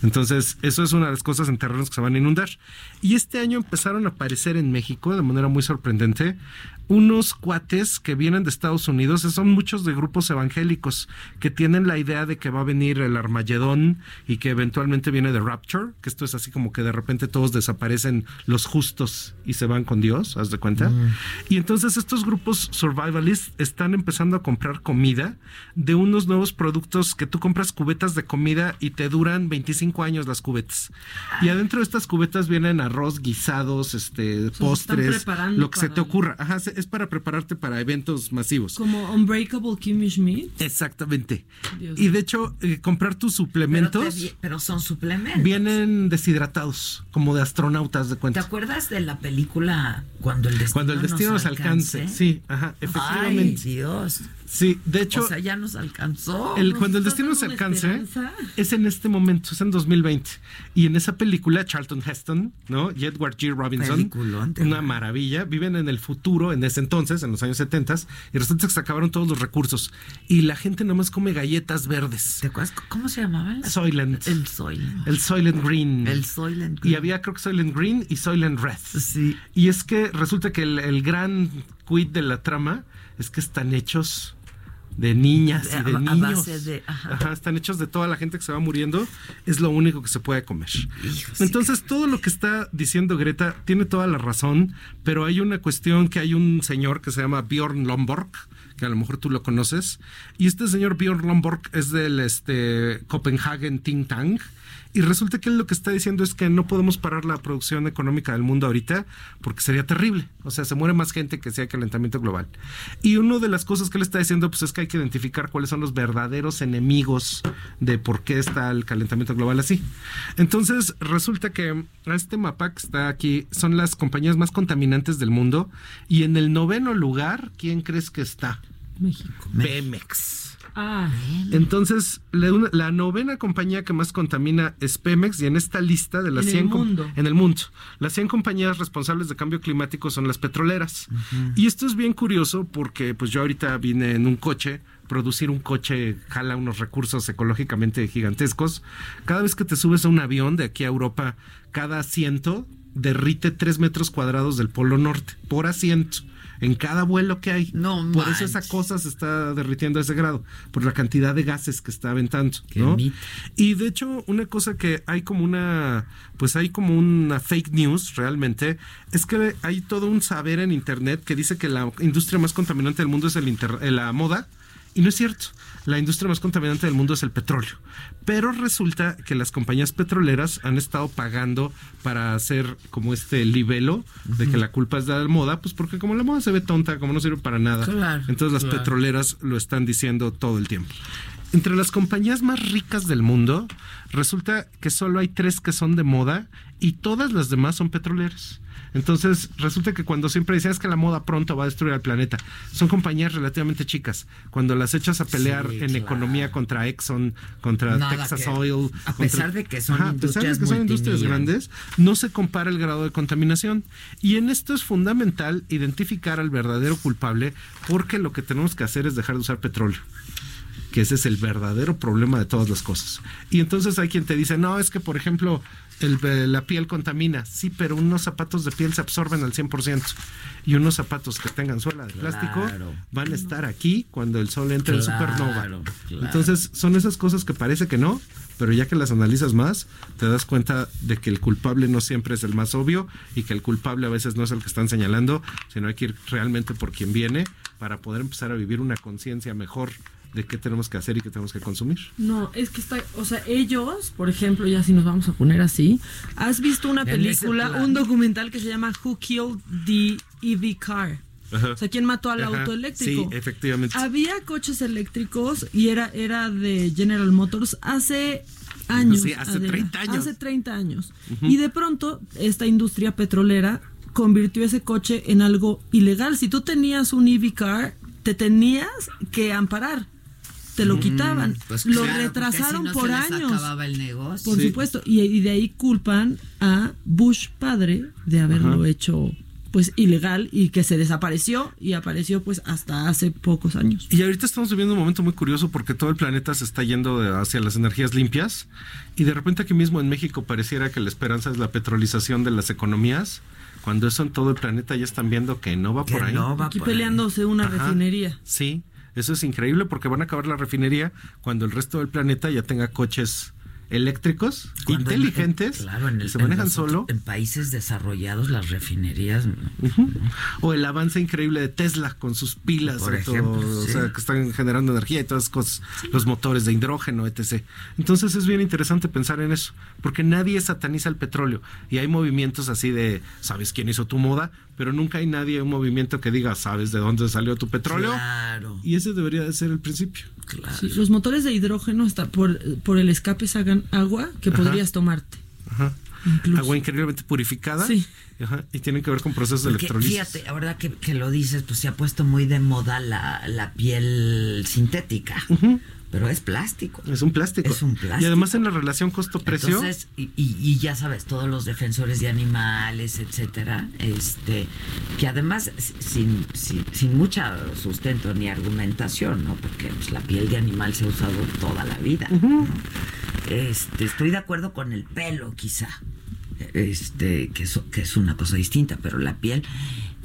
Entonces, eso es una de las cosas en terrenos que se van a inundar. Y este año empezaron a aparecer en México de manera muy sorprendente unos cuates que vienen de Estados Unidos, son muchos de grupos evangélicos que tienen la idea de que va a venir el Armagedón y que eventualmente viene de Rapture, que esto es así como que de repente todos desaparecen los justos y se van con Dios, haz de cuenta. Y entonces estos grupos survivalists están empezando a comprar comida de unos nuevos productos que tú compras cubetas de comida y te duran 25 años las cubetas. Y adentro de estas cubetas vienen arroz, guisados, este, postres, lo que se te ocurra. Ajá, se- es para prepararte para eventos masivos. Como Unbreakable Kimmy Schmidt. Exactamente. Dios Y de hecho, eh, comprar tus suplementos Pero, te son suplementos. vienen deshidratados, como de astronautas de ¿Te cuenta. acuerdas de la película Cuando el destino, Cuando el destino nos alcance. Sí, ajá, efectivamente. Ay, Dios. Sí, de hecho, o sea, ya nos alcanzó. el, Nos cuando el destino una alcance esperanza. es en este momento, es en 2020. Y en esa película, Charlton Heston, ¿no? Y Edward G. Robinson, una maravilla, viven en el futuro, en ese entonces, en los años 70, y resulta que se acabaron todos los recursos. Y la gente nomás come galletas verdes. ¿Te acuerdas cómo se llamaban? Soylent. El Soylent. El Soylent Green. El Soylent Y había creo que Soylent Green y Soylent Red. Sí. Y es que resulta que el, el gran quid de la trama es que están hechos de niñas y de a niños. base de- ajá. Ajá, están hechos de toda la gente que se va muriendo. Es lo único que se puede comer. Entonces, todo lo que está diciendo Greta tiene toda la razón, pero hay una cuestión que hay un señor que se llama Bjorn Lomborg, que a lo mejor tú lo conoces, y este señor Bjorn Lomborg es del este, Copenhagen Think Tank, y resulta que él lo que está diciendo es que no podemos parar la producción económica del mundo ahorita porque sería terrible. O sea, se muere más gente que si hay calentamiento global. Y una de las cosas que él está diciendo pues es que hay que identificar cuáles son los verdaderos enemigos de por qué está el calentamiento global así. Entonces, resulta que este mapa que está aquí son las compañías más contaminantes del mundo y en el noveno lugar, ¿quién crees que está? México. Pemex. Ah, Entonces, la, una- la novena compañía que más contamina es Pemex y en esta lista de las En el 100 com- mundo. en el mundo, las 100 compañías responsables de cambio climático son las petroleras. Y esto es bien curioso porque pues yo ahorita vine en un coche, producir un coche jala unos recursos ecológicamente gigantescos. Cada vez que te subes a un avión de aquí a Europa, cada asiento derrite 3 metros cuadrados del Polo Norte por asiento. En cada vuelo que hay. No Por eso esa cosa se está derritiendo a ese grado, por la cantidad de gases que está aventando, ¿no? Y de hecho, una cosa que hay como una, pues hay como una fake news realmente, es que hay todo un saber en internet que dice que la industria más contaminante del mundo es el inter- eh, la moda. Y no es cierto. La industria más contaminante del mundo es el petróleo. Pero resulta que las compañías petroleras han estado pagando para hacer como este libelo de que la culpa es de la moda, pues porque como la moda se ve tonta, como no sirve para nada. Claro, entonces las claro. petroleras lo están diciendo todo el tiempo. Entre las compañías más ricas del mundo, resulta que solo hay tres que son de moda y todas las demás son petroleras. Entonces, resulta que cuando siempre es que la moda pronto va a destruir al planeta, son compañías relativamente chicas. Cuando las echas a pelear Sí, en claro. economía contra Exxon, contra Nada Texas que- Oil. a contra- pesar de que son Ajá, a pesar de industrias que son industrias grandes, no se compara el grado de contaminación. Y en esto es fundamental identificar al verdadero culpable porque lo que tenemos que hacer es dejar de usar petróleo que ese es el verdadero problema de todas las cosas. Y entonces hay quien te dice, no, es que por ejemplo el- eh, la piel contamina. Sí, pero unos zapatos de piel se absorben al 100%. Y unos zapatos que tengan suela de plástico Claro. van a estar aquí cuando el sol entre en supernova. claro. Entonces son esas cosas que parece que no, pero ya que las analizas más, te das cuenta de que el culpable no siempre es el más obvio y que el culpable a veces no es el que están señalando, sino hay que ir realmente por quien viene para poder empezar a vivir una conciencia mejor de qué tenemos que hacer y qué tenemos que consumir. No, es que está, o sea, ellos, por ejemplo, ya si nos vamos a poner así, ¿has visto una película, un documental que se llama Who Killed the EV Car? Ajá. O sea, ¿quién mató al Ajá. auto eléctrico? Sí, efectivamente. Había coches eléctricos y era, era de General Motors hace años. Sí, hace Adela, 30 años. Hace 30 años. Y de pronto, esta industria petrolera convirtió ese coche en algo ilegal. Si tú tenías un EV car, te tenías que amparar. Te lo Mm, quitaban. pues lo claro, retrasaron si no por se les años. acababa el negocio. Por Sí. supuesto. Y, y de ahí culpan a Bush padre de haberlo Ajá. hecho pues ilegal y que se desapareció y apareció pues hasta hace pocos años. Y ahorita estamos viviendo un momento muy curioso porque todo el planeta se está yendo hacia las energías limpias y de repente aquí mismo en México pareciera que la esperanza es la petrolización de las economías, cuando eso en todo el planeta ya están viendo que no va por ahí. Aquí peleándose una Ajá. refinería. Sí, eso es increíble porque van a acabar la refinería cuando el resto del planeta ya tenga coches eléctricos, Cuando en- inteligentes, claro, en que el- se manejan solo. En países desarrollados, las refinerías. O el avance increíble de Tesla con sus pilas, Por ejemplo, o sí. sea, que están generando energía y todas esas cosas, los motores de hidrógeno, etc. Entonces es bien interesante pensar en eso, porque nadie sataniza el petróleo y hay movimientos así de, ¿sabes quién hizo tu moda? Pero nunca hay nadie, un movimiento que diga, ¿sabes de dónde salió tu petróleo? Claro. Y ese debería de ser el principio. Sí, los motores de hidrógeno hasta por, por el escape sacan agua que Ajá. podrías tomarte. Ajá. Agua increíblemente purificada. Sí. Ajá, Y tienen que ver con procesos de Porque, electrolisis. fíjate, ahora que, que lo dices, pues se ha puesto muy de moda la, la piel sintética. Pero es plástico. Es un plástico. Es un plástico. Y además en la relación costo-precio. Entonces, y, y- y ya sabes, todos los defensores de animales, etcétera, este, que además sin, sin, sin mucha sustento ni argumentación, ¿no? Porque pues, la piel de animal se ha usado toda la vida. ¿no? Este, estoy de acuerdo con el pelo, quizá. Este, que es, que es una cosa distinta, pero la piel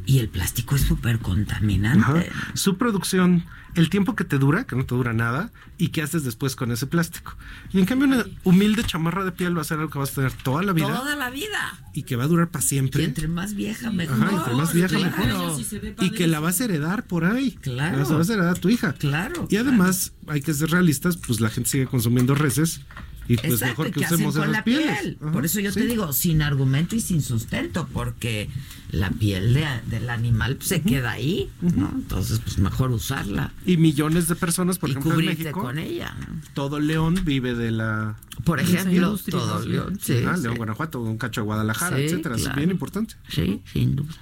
y el plástico es súper contaminante. Ajá. Su producción, el tiempo que te dura, que no te dura nada, y qué haces después con ese plástico. Y en cambio, una humilde chamarra de piel va a ser algo que vas a tener toda la vida Toda la vida. y que va a durar para siempre. Y entre más vieja, mejor. Ajá, entre más vieja, Claro. mejor. Y que la vas a heredar por ahí. Claro. La vas a heredar a tu hija. Claro. Y además, hay que ser realistas, pues la gente sigue consumiendo reses y pues Exacto, mejor ¿y que qué hacen usemos con esas la pieles. piel? Ajá, Por eso yo sí. te digo, sin argumento y sin sustento, porque la piel de- del animal pues, se queda ahí, ¿no? Entonces, pues mejor usarla. Y millones de personas, por Y ejemplo, en México. con ella. Todo León vive de la. Por esa ejemplo, todo León, sí, Ah, sí. León, Guanajuato, un cacho de Guadalajara, Sí, etcétera. Es bien importante. Sí, sin duda.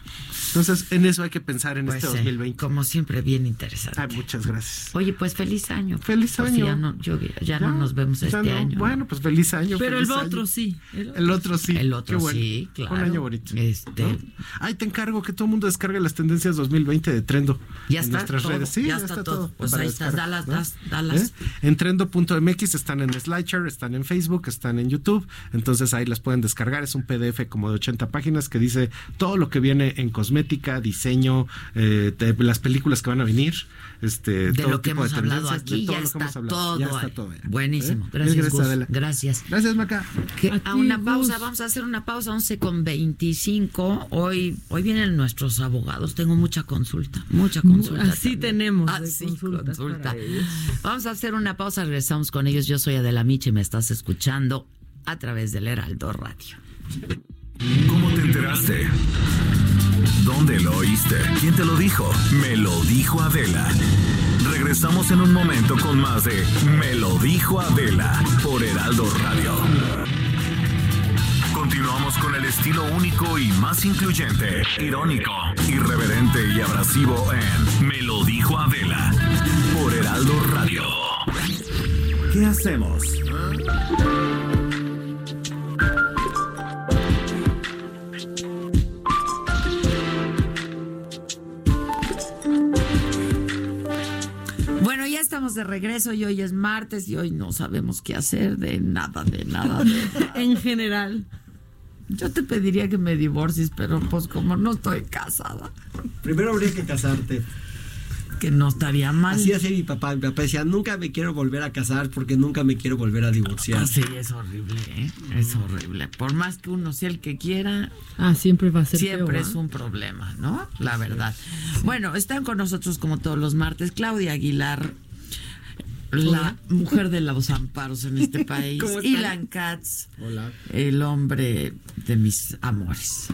Entonces, en eso hay que pensar en Pues, este eh, 2020. como siempre, bien interesante. Ay, muchas gracias. Oye, pues feliz año. Feliz año. ya no, yo- ya no nos vemos Ya este no. año. Bueno, pues feliz año. Pero feliz el año. otro sí. El otro sí. El otro Qué bueno. sí, claro. Un año bonito. Este- ¿No? Ay, te encargo que todo el mundo descargue las tendencias 2020 de Trendo. Ya en está nuestras todo, redes. Sí, ya está todo. Pues ahí está, descargar, dalas, dalas. ¿Eh? En trendo.mx están en Slideshare, están en Facebook, están en YouTube. Entonces ahí las pueden descargar. Es un PDF como de 80 páginas que dice todo lo que viene en cosmética, diseño, eh, de las películas que van a venir. Este, de todo lo que tipo de hemos hablado aquí, ya lo que está hemos hablado. todo. Ya está ahí. todo. ¿eh? Buenísimo. ¿Eh? Gracias, Gracias, Gus. Adela. Gracias. Gracias, Maca. Que A a ti, una Gus. pausa, vamos a hacer una pausa 11 con 25. Hoy, hoy vienen nuestros abogados. Tengo mucha consulta, mucha consulta. Así también. tenemos Así consultas consulta. Vamos a hacer una pausa, regresamos con ellos. Yo soy Adela Miche y me estás escuchando a través del Heraldo Radio. ¿Cómo te enteraste? ¿Dónde lo oíste? ¿Quién te lo dijo? Me lo dijo Adela. Regresamos en un momento con más de Me lo dijo Adela por Heraldo Radio. Continuamos con el estilo único y más incluyente, irónico, irreverente y abrasivo en Me lo dijo Adela por Heraldo Radio. ¿Qué hacemos? Bueno, ya estamos de regreso y hoy es martes y hoy no sabemos qué hacer de nada, de nada. de- en general. Yo te pediría que me divorcies, pero pues como no estoy casada, Primero habría que casarte. Que no estaría mal. Así hacía mi papá. Mi papá decía, nunca me quiero volver a casar porque nunca me quiero volver a divorciar. Ah, sí, es horrible, ¿eh? Es horrible. Por más que uno sea el que quiera, Ah, siempre va a ser siempre feo, es ¿ah? un problema, ¿no? La verdad. Bueno, están con nosotros como todos los martes Claudia Aguilar, la mujer de los amparos en este país. Ilan Katz, Hola. el hombre de mis amores.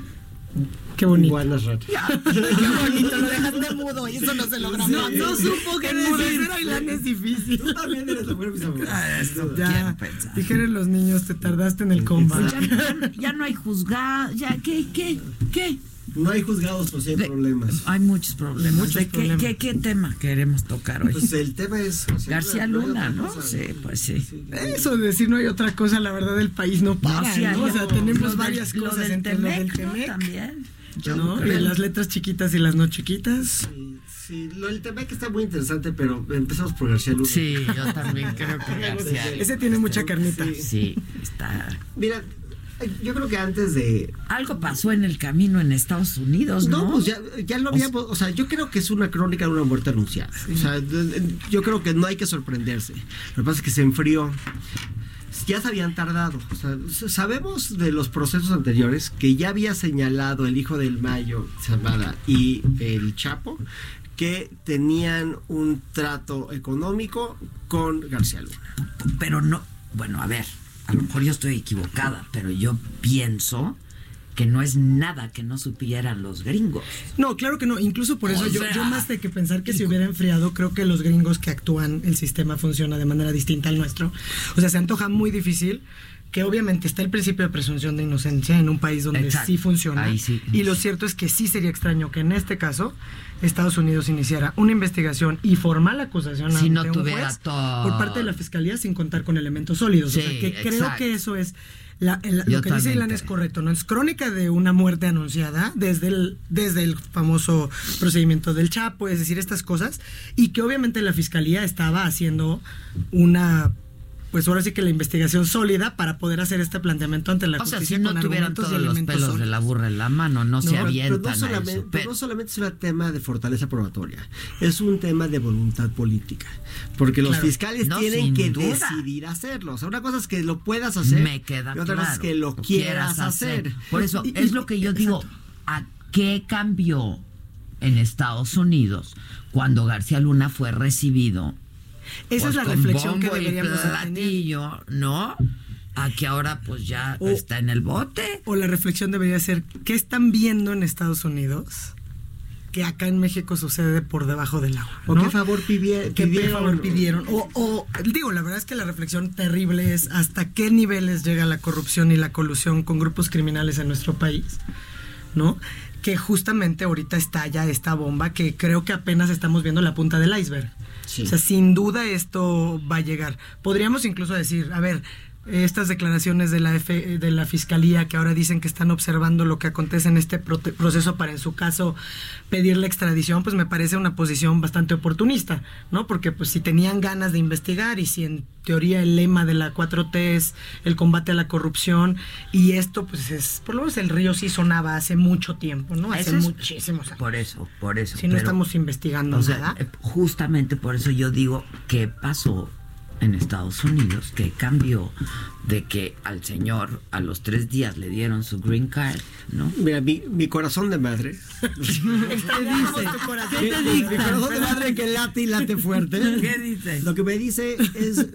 Qué bonito. Ratas. Qué bonito, lo dejan de mudo y eso no se logra. No, no supo decir. Es difícil. Tú también eres la mujer mis amores. Ah, Ya, pensar. dijeron los niños, te tardaste en el Pues combate. ya no hay juzgado, ya, ¿qué, qué, qué? No hay juzgados, pues sí hay problemas. Hay muchos problemas. Muchos ¿De qué, problemas. qué, qué tema queremos tocar hoy? Pues el tema es. o sea, García Luna, ¿no? cosa. Sí, pues sí. Eso de decir no hay otra cosa, la verdad el país no para, sí, ¿no? O sea, tenemos del- varias cosas entre lo del Temec, También. Yo ¿no? Y las letras chiquitas y las no chiquitas. Sí, sí, lo del tema que está muy interesante, pero empezamos por García Luna. Sí, yo también creo que García. Ese tiene mucha carnita. Sí, está. Mira, yo creo que antes de. Algo pasó en el camino en Estados Unidos, ¿no? No, pues ya, ya lo habíamos, o sea, yo creo que es una crónica de una muerte anunciada. O sea, yo creo que no hay que sorprenderse. Lo que pasa es que se enfrió. Ya se habían tardado. O sea, sabemos de los procesos anteriores que ya había señalado el hijo del Mayo, Zamada, y el Chapo, que tenían un trato económico con García Luna. Pero no, bueno, a ver, a lo mejor yo estoy equivocada, pero yo pienso que no es nada que no supieran los gringos. No, claro que no. Incluso por eso O yo, sea- yo más de que pensar que se hubiera enfriado, creo que los gringos que actúan, el sistema funciona de manera distinta al nuestro. O sea, se antoja muy difícil que obviamente está el principio de presunción de inocencia en un país donde Exacto. sí funciona. Ahí sí. Y lo cierto es que sí sería extraño que en este caso Estados Unidos iniciara una investigación y formal acusación Si no ante un tuviera juez todo. por parte de la fiscalía sin contar con elementos sólidos. o sea, que creo que eso es la- el- Yo lo que dice Ilan es correcto, ¿no? Es crónica de una muerte anunciada desde el, desde el famoso procedimiento del Chapo, es decir, estas cosas, y que obviamente la fiscalía estaba haciendo una pues ahora sí que la investigación sólida para poder hacer este planteamiento ante la O sea, justicia si no con tuvieran todos los pelos de la burra en la mano, no, se avientan pero no a solamente, eso. pero no solamente es un tema de fortaleza probatoria, es un tema de voluntad política. Porque los fiscales No, tienen que duda. decidir hacerlo. O sea, una cosa es que lo puedas hacer Me queda y otra cosa es que lo quieras hacer. Por eso Y- es y- lo que yo digo, ¿a qué cambió en Estados Unidos cuando García Luna fue recibido? Esa pues, es la con reflexión que y deberíamos de tener. platillo, ¿no? A que ahora pues ya O- está en el bote. O la reflexión debería ser, ¿qué están viendo en Estados Unidos que acá en México sucede por debajo del agua? ¿O qué favor pidie- ¿Qué pidieron? favor pidieron? O, o, digo, la verdad es que la reflexión terrible es hasta qué niveles llega la corrupción y la colusión con grupos criminales en nuestro país, ¿no? Que justamente ahorita estalla esta bomba que creo que apenas estamos viendo la punta del iceberg. Sí. O sea, sin duda esto va a llegar. Podríamos incluso decir, a ver, estas declaraciones de la F- de la fiscalía que ahora dicen que están observando lo que acontece en este proceso para en su caso pedir la extradición, pues me parece una posición bastante oportunista, ¿no? Porque pues si tenían ganas de investigar y si en teoría el lema de la 4T es el combate a la corrupción y esto pues es por lo menos el río sí sonaba hace mucho tiempo, ¿no? Hace es- muchísimos años. Por eso, por eso. Si no estamos investigando O sea, nada. eh, justamente por eso yo digo que pasó en Estados Unidos, que cambió de que al señor a los tres días le dieron su green card, ¿no? Mira, mi, mi corazón de madre. Extrañamos tu corazón. Mi, mi- mi corazón de madre que late y late fuerte. ¿Qué dice? Lo que me dice es,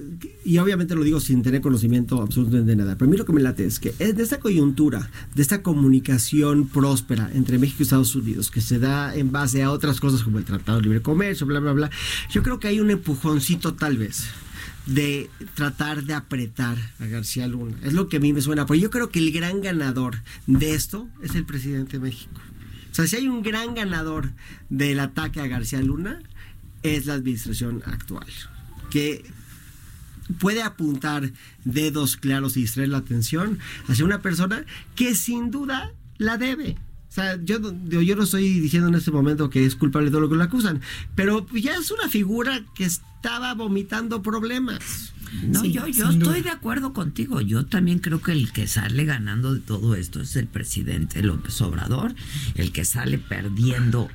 y obviamente lo digo sin tener conocimiento absolutamente de nada, pero a mí lo que me late es que es de esta coyuntura, de esta comunicación próspera entre México y Estados Unidos, que se da en base a otras cosas como el Tratado de Libre Comercio, bla, bla, bla, yo creo que hay un empujoncito tal vez de tratar de apretar a García Luna. Es lo que a mí me suena, porque yo creo que el gran ganador de esto es el presidente de México. O sea, si hay un gran ganador del ataque a García Luna, es la administración actual, que puede apuntar dedos claros y distraer la atención hacia una persona que sin duda la debe. O sea, yo, yo no estoy diciendo en este momento que es culpable de todo lo que lo acusan, pero ya es una figura que estaba vomitando problemas. No, Sí, yo, yo estoy duda. de acuerdo contigo. Yo también creo que el que sale ganando de todo esto es el presidente López Obrador, el que sale perdiendo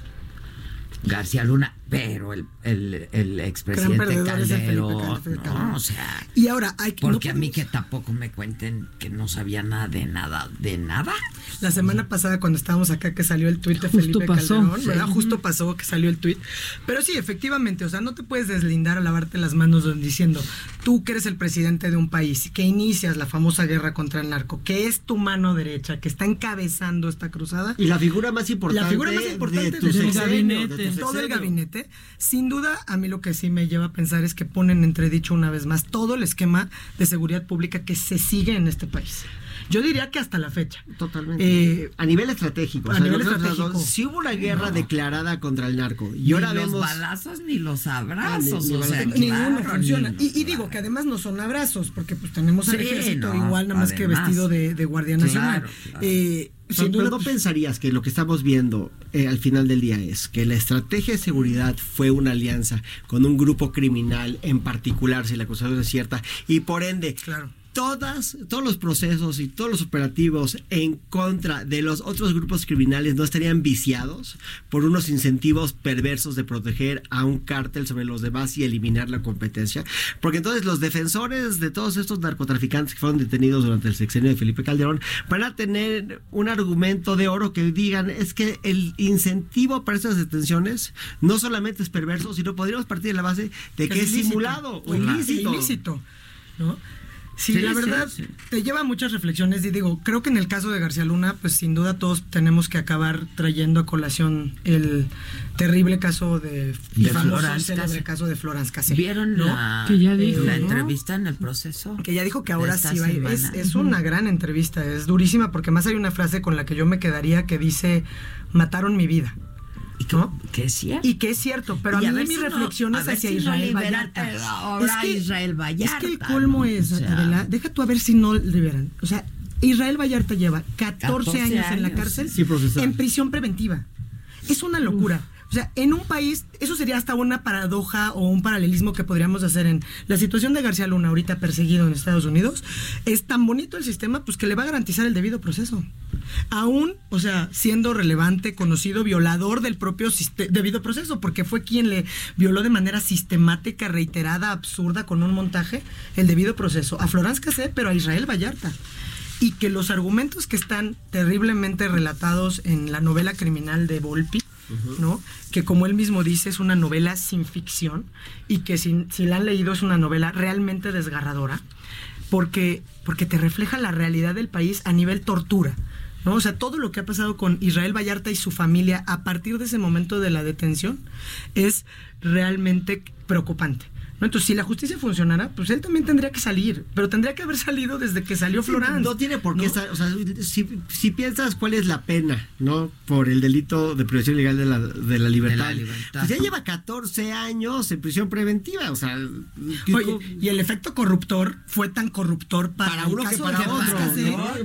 García Luna, pero el, el, el expresidente Calderón, Calderón. no, o sea, Y ahora hay que porque no a mí que tampoco me cuenten que no sabía nada de nada, de nada. la semana pasada cuando estábamos acá que salió el tuit de Justo Felipe pasó, Calderón, sí. ¿verdad? Justo pasó que salió el tuit. Pero sí, efectivamente, o sea, no te puedes deslindar a lavarte las manos diciendo, tú que eres el presidente de un país, que inicias la famosa guerra contra el narco, que es tu mano derecha, que está encabezando esta cruzada. Y la figura más importante La figura más importante de tu gabinete, todo el gabinete. Sin duda, a mí lo que sí me lleva a pensar es que ponen entredicho una vez más todo el esquema de seguridad pública que se sigue en este país. Yo diría que hasta la fecha. Totalmente. Eh, a nivel estratégico. a o sea, nivel estratégico. Si hubo una guerra No. declarada contra el narco y Ni ahora los vemos. balazos ni los abrazos, Ni- ni o sea. Ninguno claro, funciona. ni- Y, y digo que además no son abrazos, porque pues tenemos al Sí, ejército no, igual, nada más que vestido de, de Guardia Nacional. claro. Eh, sin duda, no pensarías que lo que estamos viendo eh, al final del día es que la estrategia de seguridad fue una alianza con un grupo criminal en particular, si la acusación es cierta, y por ende, claro. Todas, todos los procesos y todos los operativos en contra de los otros grupos criminales no estarían viciados por unos incentivos perversos de proteger a un cártel sobre los demás y eliminar la competencia. Porque entonces los defensores de todos estos narcotraficantes que fueron detenidos durante el sexenio de Felipe Calderón van a tener un argumento de oro que digan es que el incentivo para estas detenciones no solamente es perverso, sino podríamos partir de la base de que es, ilícito. simulado o ilícito. Ilícito, ¿no? Sí, Sí, la verdad sí. te lleva a muchas reflexiones y digo, creo que en el caso de García Luna, pues sin duda todos tenemos que acabar trayendo a colación el terrible caso de, De famoso Florence célebre Cassé. caso de Florence Cassé. ¿Vieron ¿no? la, Que ya dijo, la ¿no? entrevista en el proceso? Que ya dijo que ahora sí va a ir. Es, es una gran entrevista, es durísima porque más hay una frase con la que yo me quedaría que dice, mataron mi vida. ¿No? Que es cierto. Y que es cierto, pero Y a mí ver mi si no- reflexión a es ver hacia si no Israel liberan Vallarta. el- ahora Israel Es que el Vallarta, colmo ¿no? es, O sea- Adela, deja tú a ver si no liberan. O sea, Israel Vallarta lleva 14, 14 años, en la años. cárcel Sí, en prisión preventiva. Es una locura. O sea, en un país, eso sería hasta una paradoja o un paralelismo que podríamos hacer en la situación de García Luna ahorita perseguido en Estados Unidos. Es tan bonito el sistema, pues que le va a garantizar el debido proceso. Aún, o sea, siendo relevante, conocido, violador del propio debido proceso, porque fue quien le violó de manera sistemática, reiterada, absurda, con un montaje, el debido proceso. A Florence Cassé, pero a Israel Vallarta y que los argumentos que están terriblemente relatados en la novela criminal de Volpi, ¿no? Que como él mismo dice es una novela sin ficción y que si, la han leído es una novela realmente desgarradora porque porque te refleja la realidad del país a nivel tortura. ¿no? O sea, todo lo que ha pasado con Israel Vallarta y su familia a partir de ese momento de la detención es realmente preocupante. ¿No? Entonces, si la justicia funcionara, pues él también tendría que salir, pero tendría que haber salido desde que salió Sí, Florán. No tiene por qué estar, o sea, si, si piensas cuál es la pena, ¿no? Por el delito de privación ilegal de la, de la libertad. De la libertad. Pues ya lleva 14 años en prisión preventiva, o sea. Oye, y el efecto corruptor fue tan corruptor para, Para uno que para otro,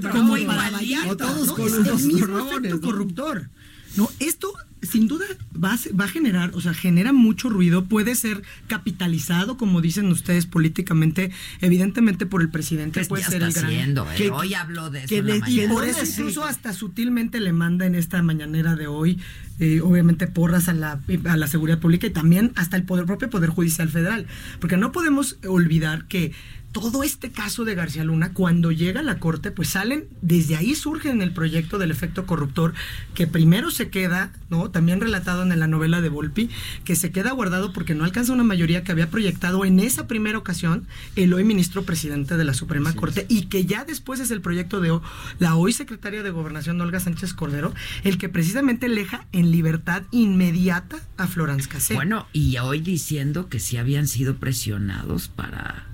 ¿no? como otro. para O Vallarta, todos ¿no? con los el mismo efecto ¿no? corruptor. No, esto sin duda va a, va a generar, o sea, genera mucho ruido, puede ser capitalizado, como dicen ustedes políticamente, evidentemente por el presidente, Pues puede ya ser está el gran. ¿eh? que- Hoy habló de eso que le- y por eso incluso hasta sutilmente le manda en esta mañanera de hoy, eh, obviamente porras a la, a la seguridad pública y también hasta el poder propio Poder Judicial Federal. Porque no podemos olvidar que todo este caso de García Luna, cuando llega a la corte, pues salen, desde ahí surge en el proyecto del efecto corruptor, que primero se queda, ¿no? También relatado en la novela de Volpi, que se queda guardado porque no alcanza una mayoría que había proyectado en esa primera ocasión el hoy ministro presidente de la Suprema Corte y que ya después es el proyecto de la hoy secretaria de Gobernación Olga Sánchez Cordero, el que precisamente leja en libertad inmediata a Florence Cassé. Bueno, y hoy diciendo que sí habían sido presionados para...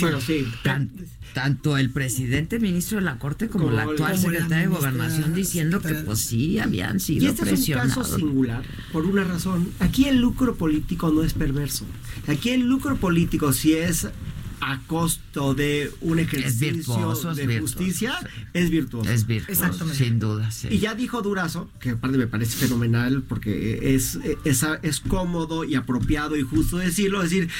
Bueno, sí. Tan- tanto el presidente ministro de la Corte como, Como la actual secretaria de Gobernación diciendo que pues sí habían sido Y este es un presionados. caso singular por una razón. Aquí el lucro político no es perverso. Aquí el lucro político, si es a costo de un ejercicio virtuoso, de virtuoso, justicia, es virtuoso. Es virtuoso, sin duda, sí. Y ya dijo Durazo, que aparte me parece fenomenal porque es, es, es cómodo y apropiado y justo decirlo, decir,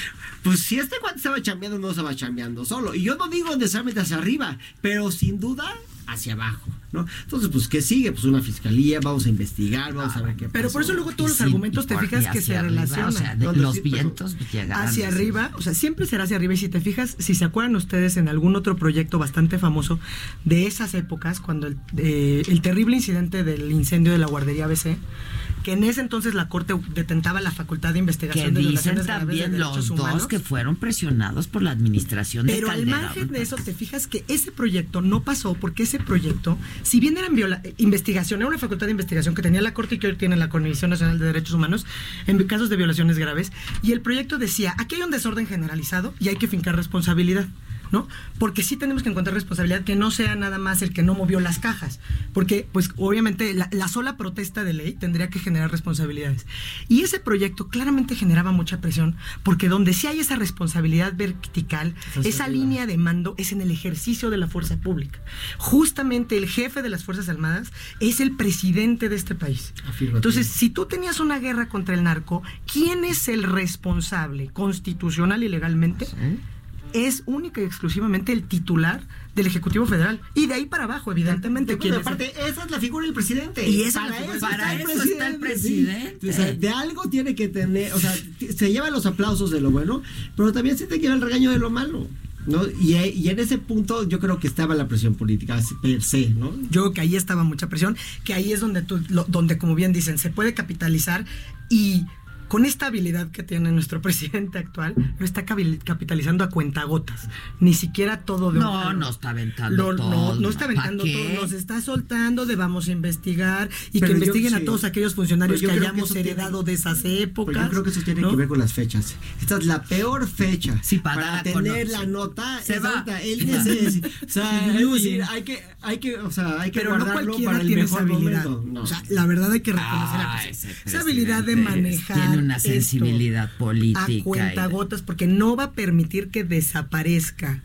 pues si este cuate estaba chambeando, no estaba chambeando solo. Y yo no digo necesariamente hacia arriba, pero sin duda hacia abajo. ¿No? Entonces, pues, ¿qué sigue? Pues una fiscalía, vamos a investigar, vamos a ver qué Pero pasó. por eso luego todos los Sí, argumentos te fijas que se arriba, relacionan. o sea, de- Donde los sí, pero vientos llegarán Hacia arriba, o sea, siempre será hacia arriba. Y si te fijas, si se acuerdan ustedes en algún otro proyecto bastante famoso de esas épocas, cuando el, eh, el terrible incidente del incendio de la guardería ABC, que en ese entonces la Corte detentaba la facultad de investigación Que de dicen violaciones graves de también los derechos dos humanos. que fueron presionados por la administración de Pero al Calderón. margen de eso, te fijas que ese proyecto no pasó porque ese proyecto, si bien era investigación, era una facultad de investigación que tenía la Corte y que hoy tiene la Comisión Nacional de Derechos Humanos en casos de violaciones graves, y el proyecto decía, aquí hay un desorden generalizado y hay que fincar responsabilidad. ¿No? Porque sí tenemos que encontrar responsabilidad que no sea nada más el que no movió las cajas, porque pues obviamente la, la sola protesta de ley tendría que generar responsabilidades. Y ese proyecto claramente generaba mucha presión, porque donde sí hay esa responsabilidad vertical, esa línea de mando es en el ejercicio de la fuerza pública. Justamente el jefe de las Fuerzas Armadas es el presidente de este país. Afirmativo. Entonces, si tú tenías una guerra contra el narco, ¿quién es el responsable constitucional y legalmente? Es única y exclusivamente el titular del Ejecutivo Federal. Y de ahí para abajo, evidentemente. Bueno, ¿quién es? aparte, esa es la figura del presidente. Y esa es la figura- para eso está el presidente. sí. O sea, de algo tiene que tener, o sea, se lleva los aplausos de lo bueno, pero también se te lleva el regaño de lo malo. ¿No? Y, y en ese punto yo creo que estaba la presión política per se, ¿no? Yo creo que ahí estaba mucha presión, que ahí es donde tú, lo- donde como bien dicen, se puede capitalizar y con esta habilidad que tiene nuestro presidente actual, lo está capitalizando a cuentagotas. Ni siquiera todo de un No, jalón. no está aventando Lo- todo. No, no está ¿Pa' aventando todo, nos está soltando de vamos a investigar y Pero que yo- investiguen sí. a todos aquellos funcionarios que hayamos tiene- heredado de esas épocas. Yo creo que eso tiene ¿no? que ver con las fechas. Esta es la peor fecha para dar a tener la nota. Se va. 16. O sea, es decir, hay que, hay que, o sea, hay que pero no guardarlo cualquiera para el tiene mejor esa habilidad. momento. No. O sea, la verdad hay que reconocer Ah, esa habilidad de manejar Una esto sensibilidad política. a cuentagotas porque no va a permitir que desaparezca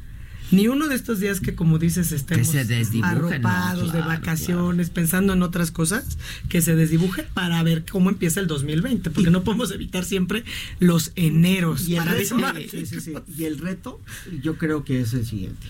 ni uno de estos días que como dices estemos se arropados no, de claro, vacaciones pensando en otras cosas que se desdibuje para ver cómo empieza el 2020 porque no podemos evitar siempre los eneros Y el, para reto, desmadre. sí, sí, sí. y el reto, yo creo que es el siguiente.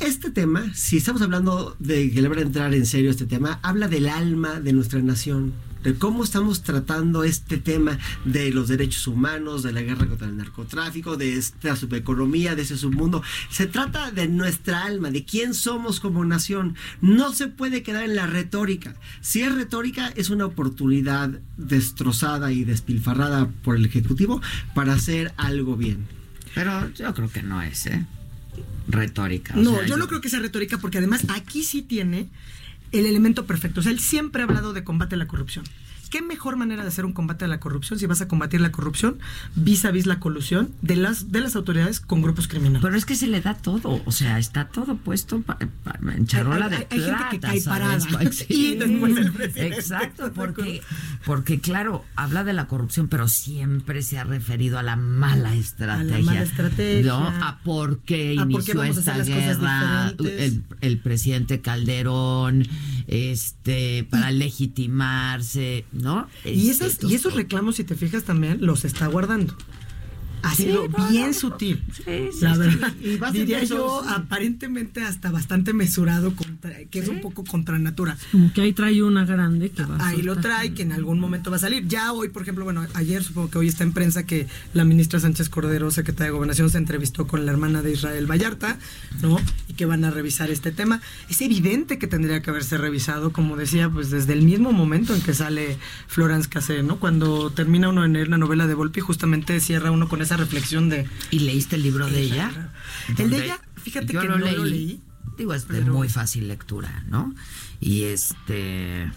Este tema, si estamos hablando de que le van a entrar en serio este tema, habla del alma de nuestra nación, de cómo estamos tratando este tema de los derechos humanos, de la guerra contra el narcotráfico, de esta subeconomía, de ese submundo. Se trata de nuestra alma, de quién somos como nación. No se puede quedar en la retórica. Si es retórica, es una oportunidad destrozada y despilfarrada por el Ejecutivo para hacer algo bien. Pero yo creo que no es, ¿eh? Retórica. o No, sea, yo no creo que sea retórica porque además aquí sí tiene el elemento perfecto. O sea, él siempre ha hablado de combate a la corrupción. ¿Qué mejor manera de hacer un combate a la corrupción si vas a combatir la corrupción vis a vis la colusión de las, de las autoridades con grupos criminales? Pero es que se le da todo, o sea, está todo puesto pa- pa- en charola de Hay- hay gente que plata, cae ¿sabes? parada. Sí, Y después el presidente. Exacto, porque, porque claro, habla de la corrupción, pero siempre se ha referido a la mala estrategia. mala estrategia. ¿no? A por qué A por inició qué a hacer esta guerra el, el presidente Calderón, este, para legitimarse, ¿no? Y, esas, y esos reclamos, si te fijas también, los está guardando. Ha Sí, sido no, bien no, sutil. sí, la sí, verdad. Y va a ser diría yo, aparentemente hasta bastante mesurado, contra, que es un poco contra natura. Como que ahí trae una grande que va a Ahí lo trae, que en algún momento va a salir. Ya hoy, por ejemplo, bueno, ayer supongo que hoy está en prensa que la ministra Sánchez Cordero, secretaria de Gobernación, se entrevistó con la hermana de Israel Vallarta, ¿no? Y que van a revisar este tema. Es evidente que tendría que haberse revisado, como decía, pues desde el mismo momento en que sale Florence Cassé, ¿no? Cuando termina uno de leer la novela de Volpi, justamente cierra uno con esa reflexión de... ¿Y leíste el libro de ella? El de ella, fíjate yo que lo no leí, lo leí. Digo, es de muy fácil lectura, ¿no? Y este.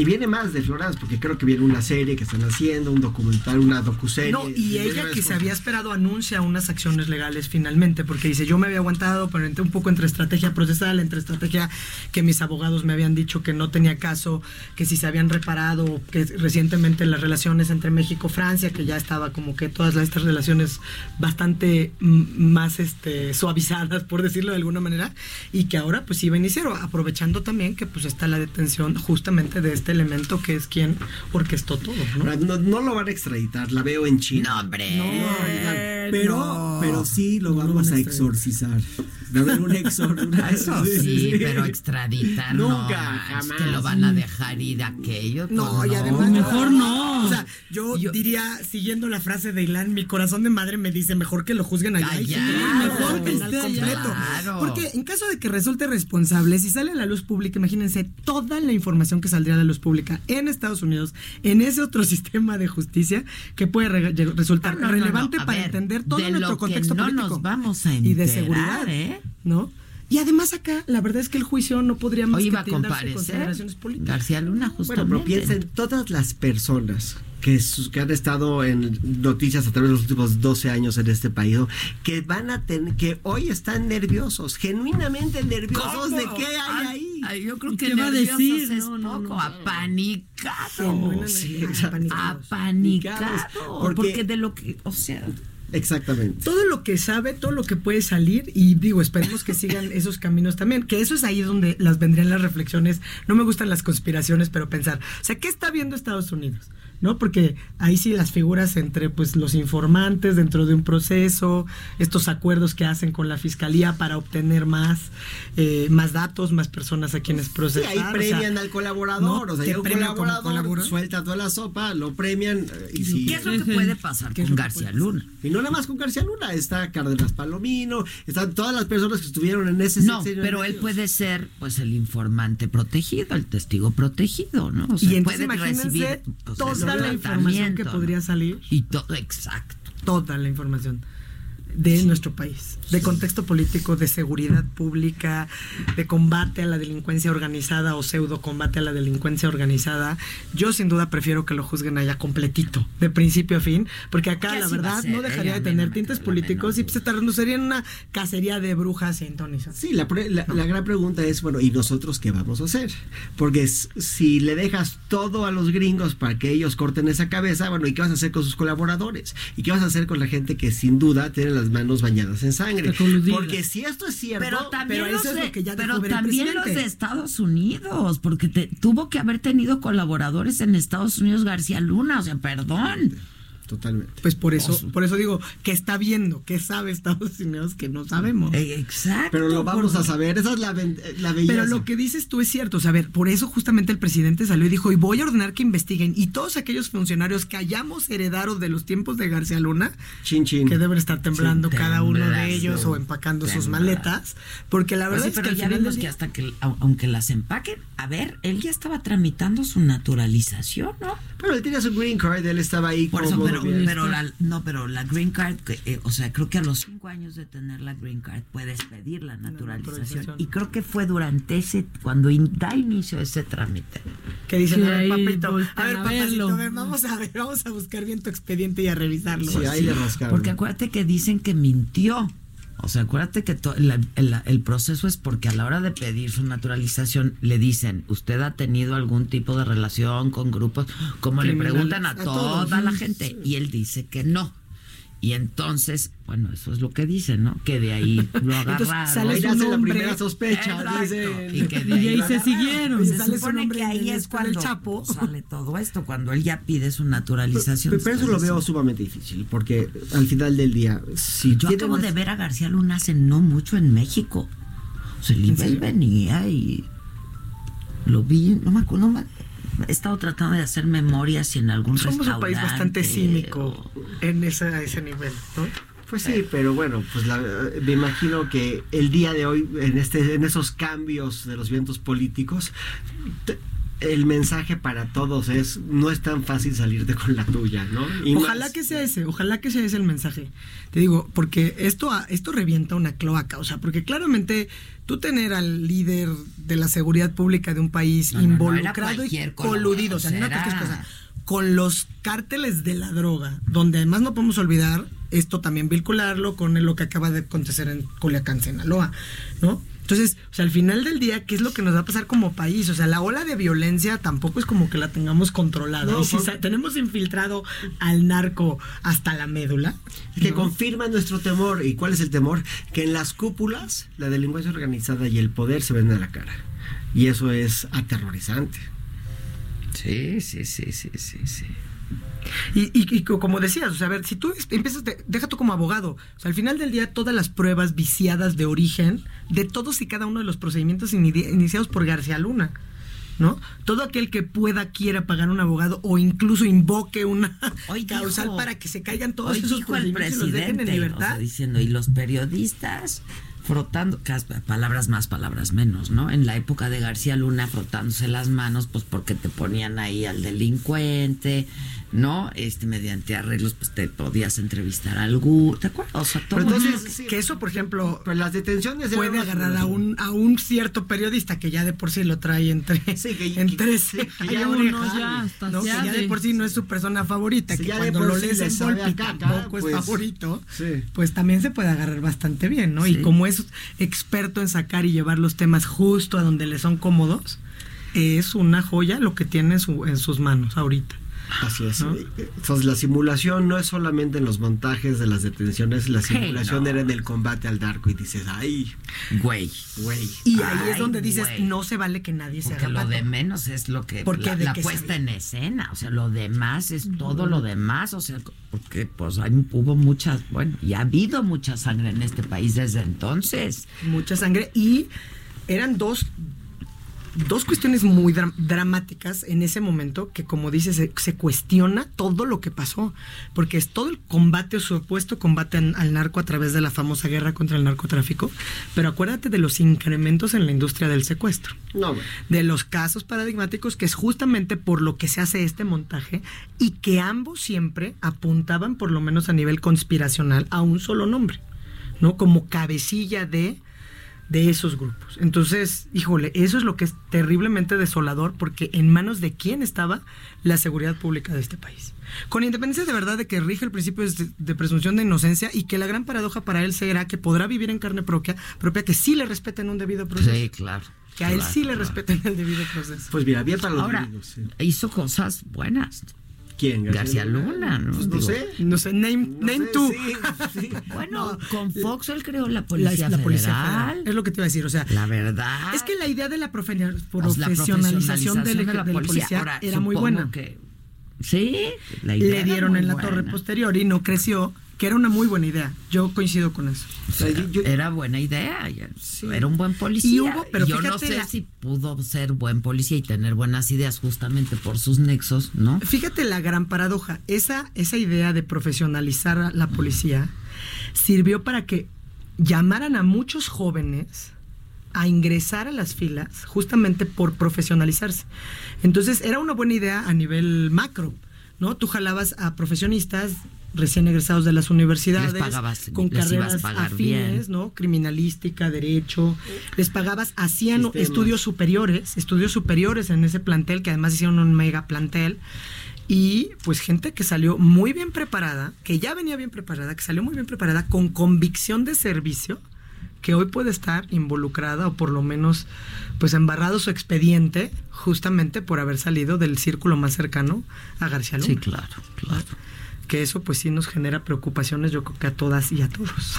Y viene más de Florence, porque creo que viene una serie que están haciendo, un documental, una docuserie. No, y ella que se había esperado anuncia unas acciones legales finalmente, porque dice, yo me había aguantado, pero un poco entre estrategia procesal, entre estrategia que mis abogados me habían dicho que no tenía caso, que si se habían reparado, que recientemente las relaciones entre México y Francia, que ya estaba como que todas estas relaciones bastante más este, suavizadas, por decirlo de alguna manera, y que ahora pues iba a iniciar, aprovechando también que pues está la detención justamente de este este elemento que es quien orquestó todo, ¿no? No, no lo van a extraditar, la veo en China. No, hombre. No, Pero, no. pero sí lo No lo vamos van a a extraditar. exorcizar. Va a haber un exor. una- Eso sí, pero extraditar no. Nunca, es jamás. Que lo van a dejar ir aquello. pues No, y además mejor no. O sea, yo, diría, siguiendo la frase de Ilan, mi corazón de madre me dice mejor que lo juzguen allá. mejor que esté completo. Claro. Porque en caso de que resulte responsable, si sale a la luz pública, imagínense toda la información que saldría a la luz pública en Estados Unidos, en ese otro sistema de justicia, que puede re- resultar No, no, no, relevante no. Para ver, entender todo nuestro contexto no político. nos vamos a y de enterar, seguridad, ¿eh? ¿no? Y además acá, la verdad es que el juicio no podría más Hoy que iba a consideraciones políticas. García Luna Bueno, justamente. pero piensa en todas las personas que, sus- que han estado en noticias a través de los últimos 12 años en este país, ¿no? que van a tener, que hoy están nerviosos, genuinamente nerviosos de qué hay ahí. Ay, yo creo que ¿Qué va a nerviosos decir? es No, no, poco, no. apanicado. Genuinamente Sí, apanicados. Apanicado. Porque- Porque, de lo que, o sea, Exactamente. todo lo que sabe, todo lo que puede salir y digo, esperemos que sigan esos caminos también, que eso es ahí donde las vendrían las reflexiones. No me gustan las conspiraciones, pero pensar, o sea, ¿qué está viendo Estados Unidos? ¿No? Porque ahí sí las figuras entre pues los informantes dentro de un proceso, estos acuerdos que hacen con la fiscalía para obtener más, eh, más datos, más personas a quienes Sí, procesar. ahí o sea, premian al colaborador, ¿no? o sea, Te un colaborador, colaborador. suelta toda la sopa, lo premian. eh, Y si- ¿qué es lo que puede pasar ¿Qué es con García Luna? Y no nada más con García Luna, está Cárdenas Palomino, están todas las personas que estuvieron en ese No, pero él puede ser pues el informante protegido, el testigo protegido, ¿no? O sea, y entonces puede imagínense recibir pues, toda la información que podría salir. Y todo, exacto. toda la información de nuestro país, de contexto político, de seguridad pública, de combate a la delincuencia organizada o pseudo combate a la delincuencia organizada. Yo sin duda prefiero que lo juzguen allá completito, de principio a fin, porque acá la verdad ser, no dejaría de tener tintes la políticos y se traduciría en una cacería de brujas y entonces. Sí, la, pre- la- la gran pregunta es, bueno, ¿y nosotros qué vamos a hacer? Porque si le dejas todo a los gringos para que ellos corten esa cabeza, bueno, ¿y qué vas a hacer con sus colaboradores? ¿Y qué vas a hacer con la gente que sin duda tiene las manos bañadas en sangre? Porque si esto es cierto, Pero también, pero los, eso es de, lo que ya pero también los de Estados Unidos, porque te- tuvo que haber tenido colaboradores en Estados Unidos García Luna, o sea, perdón. Totalmente. Pues por eso, por eso digo que está viendo, que sabe Estados Unidos que no sabemos. Eh, Exacto. Pero lo vamos a saber, esa es la, ben- la belleza. Pero lo que dices tú es cierto, o sea, a ver, por eso justamente el presidente salió y dijo, y voy a ordenar que investiguen, y todos aquellos funcionarios que hayamos heredado de los tiempos de García Luna, Chin, chin. que deben estar temblando cada uno de ellos o empacando sus maletas, porque la Pues verdad sí, es que al ya final del que hasta que, au- aunque las empaquen, a ver, él ya estaba tramitando su naturalización, ¿no? Pero él tenía su green card, él estaba ahí Por eso, cómodo, pero, bien. pero la, no, pero la green card, que, eh, o sea, creo que a los cinco años de tener la green card puedes pedir la naturalización. Y creo que fue durante ese, cuando in- da inicio ese trámite. que dicen, Sí, a ver, papito, a ver, papacito, a ver, vamos a ver, vamos a buscar bien tu expediente y a revisarlo. Sí, ahí le rascaron. Porque acuérdate que dicen que mintió. O sea, acuérdate que to- la- el, el proceso es porque a la hora de pedir su naturalización le dicen, ¿usted ha tenido algún tipo de relación con grupos? Como le preguntan a, a toda todos. la gente. Y él dice que no. Y entonces, bueno, eso es lo que dicen, ¿no? Que de ahí lo Entonces, agarraron. sale la primera sospecha. Exacto. dice- Y que de Y ahí, se siguieron. Y Se supone que ahí es el cuando Chapo. sale todo esto, cuando él ya pide su naturalización. Pero, pero eso lo veo sumamente difícil, porque al final del día, si Yo acabo de ver a García Luna hace no mucho en México. O sea, él venía y lo vi, no me acuerdo, no me- he estado tratando de hacer memorias y en algún Somos un país bastante o- cínico en ese, a ese nivel, ¿no? Pues sí, pero bueno, pues la- me imagino que el día de hoy, en este, en esos cambios de los vientos políticos, te- el mensaje para todos es no es tan fácil salirte con la tuya, ¿no? Y ojalá más- que sea ese, ojalá que sea ese el mensaje. Te digo, porque esto, esto revienta una cloaca, o sea, porque claramente tú tener al líder de la seguridad pública de un país No, no, no, era involucrado y coludido, o sea, no cosa, con los cárteles de la droga, donde además no podemos olvidar esto también vincularlo con lo que acaba de acontecer en Culiacán, Sinaloa, ¿no? Entonces, o sea, al final del día, ¿qué es lo que nos va a pasar como país? O sea, la ola de violencia tampoco es como que la tengamos controlada. No, y si por- tenemos infiltrado al narco hasta la médula, que ¿no? confirma nuestro temor. ¿Y cuál es el temor? Que en las cúpulas la delincuencia organizada y el poder se ven a la cara. Y eso es aterrorizante. Sí, sí, sí, sí, sí, sí. Y, y, y como decías, o sea, a ver, si tú empiezas, te, deja tú como abogado, o sea, al final del día todas las pruebas viciadas de origen de todos y cada uno de los procedimientos iniciados por García Luna. ¿no? Todo aquel que pueda quiera pagar un abogado o incluso invoque una Hoy causal dijo- para que se caigan todos Hoy esos dijo el procedimientos y los dejen en presidente, o libertad. sea, diciendo, y los periodistas frotando, palabras más, palabras menos, ¿no? En la época de García Luna frotándose las manos, pues porque te ponían ahí al delincuente, ¿no? Este, mediante arreglos, pues te podías entrevistar a algún, ¿te acuerdas? O sea, todo Pero entonces, que eso, por ejemplo, las detenciones puede agarrar a un, a un cierto periodista que ya de por sí lo trae entre, entre ceja que y ya uno ya que ya de por sí no es su persona favorita, Si que ya de cuando por lo sí lees le en caca, tampoco pues, es favorito, sí. pues también se puede agarrar bastante bien, ¿no? Y Sí. como es experto en sacar y llevar los temas justo a donde le son cómodos, es una joya lo que tiene en, su- en sus manos ahorita. Así es. Entonces la simulación no es solamente en los montajes de las detenciones, la Hey, simulación no. era en el combate al narco y dices, ay, güey, güey. Y ahí es donde dices, güey. no se vale que nadie se Porque haga lo pato. de menos es lo que Porque la, de la que puesta sabe. en escena, o sea, lo demás es todo lo demás, o sea, porque pues hay- hubo muchas, bueno, y ha habido mucha sangre en este país desde entonces. mucha sangre y eran dos dos cuestiones muy dra- dramáticas en ese momento que como dices se, se cuestiona todo lo que pasó porque es todo el combate o supuesto combate an- al narco a través de la famosa guerra contra el narcotráfico pero acuérdate de los incrementos en la industria del secuestro No, güey. de los casos paradigmáticos que es justamente por lo que se hace este montaje y que ambos siempre apuntaban por lo menos a nivel conspiracional a un solo nombre, ¿no? Como cabecilla de de esos grupos. Entonces, híjole, eso es lo que es terriblemente desolador porque en manos de quién estaba la seguridad pública de este país. Con independencia de verdad de que rige el principio de, presunción de inocencia y que la gran paradoja para él será que podrá vivir en carne propia, propia que sí le respeten un debido proceso. Sí, claro. Que a él claro, sí le claro. respeten el debido proceso. Pues mira, bien para los Ahora, sí. hizo cosas buenas. ¿Quién? García Luna, ¿no? Pues no sé. No sé, name, name sé, tú. sí, sí. Bueno, con Fox él creó la Policía la policía federal. Es lo que te iba a decir, o sea, La verdad. es que la idea de la profe- Pues la profesionalización de la de la policía Ahora, era muy buena. que- sí, la idea Le dieron en la buena. torre posterior y no creció, que era una muy buena idea. Yo coincido con eso. O sea, era buena idea, era un buen policía. Y hubo- pero yo no fíjate sé la- si pudo ser buen policía y tener buenas ideas justamente por sus nexos, ¿no? Fíjate la gran paradoja. Esa, esa idea de profesionalizar a la policía sirvió para que llamaran a muchos jóvenes a ingresar a las filas justamente por profesionalizarse. Entonces era una buena idea a nivel macro, ¿no? Tú jalabas a profesionistas recién egresados de las universidades Les pagabas, con les ibas a carreras pagar afines, bien. ¿no? Criminalística, derecho, les pagabas, hacían Sistemas. estudios superiores, estudios superiores en ese plantel, que además hicieron un mega plantel, y pues gente que salió muy bien preparada, que ya venía bien preparada, que salió muy bien preparada, con convicción de servicio, que hoy puede estar involucrada o por lo menos pues embarrado su expediente justamente por haber salido del círculo más cercano a García Luna. Sí, claro, claro. Que eso pues sí nos genera preocupaciones yo creo que a todas y a todos.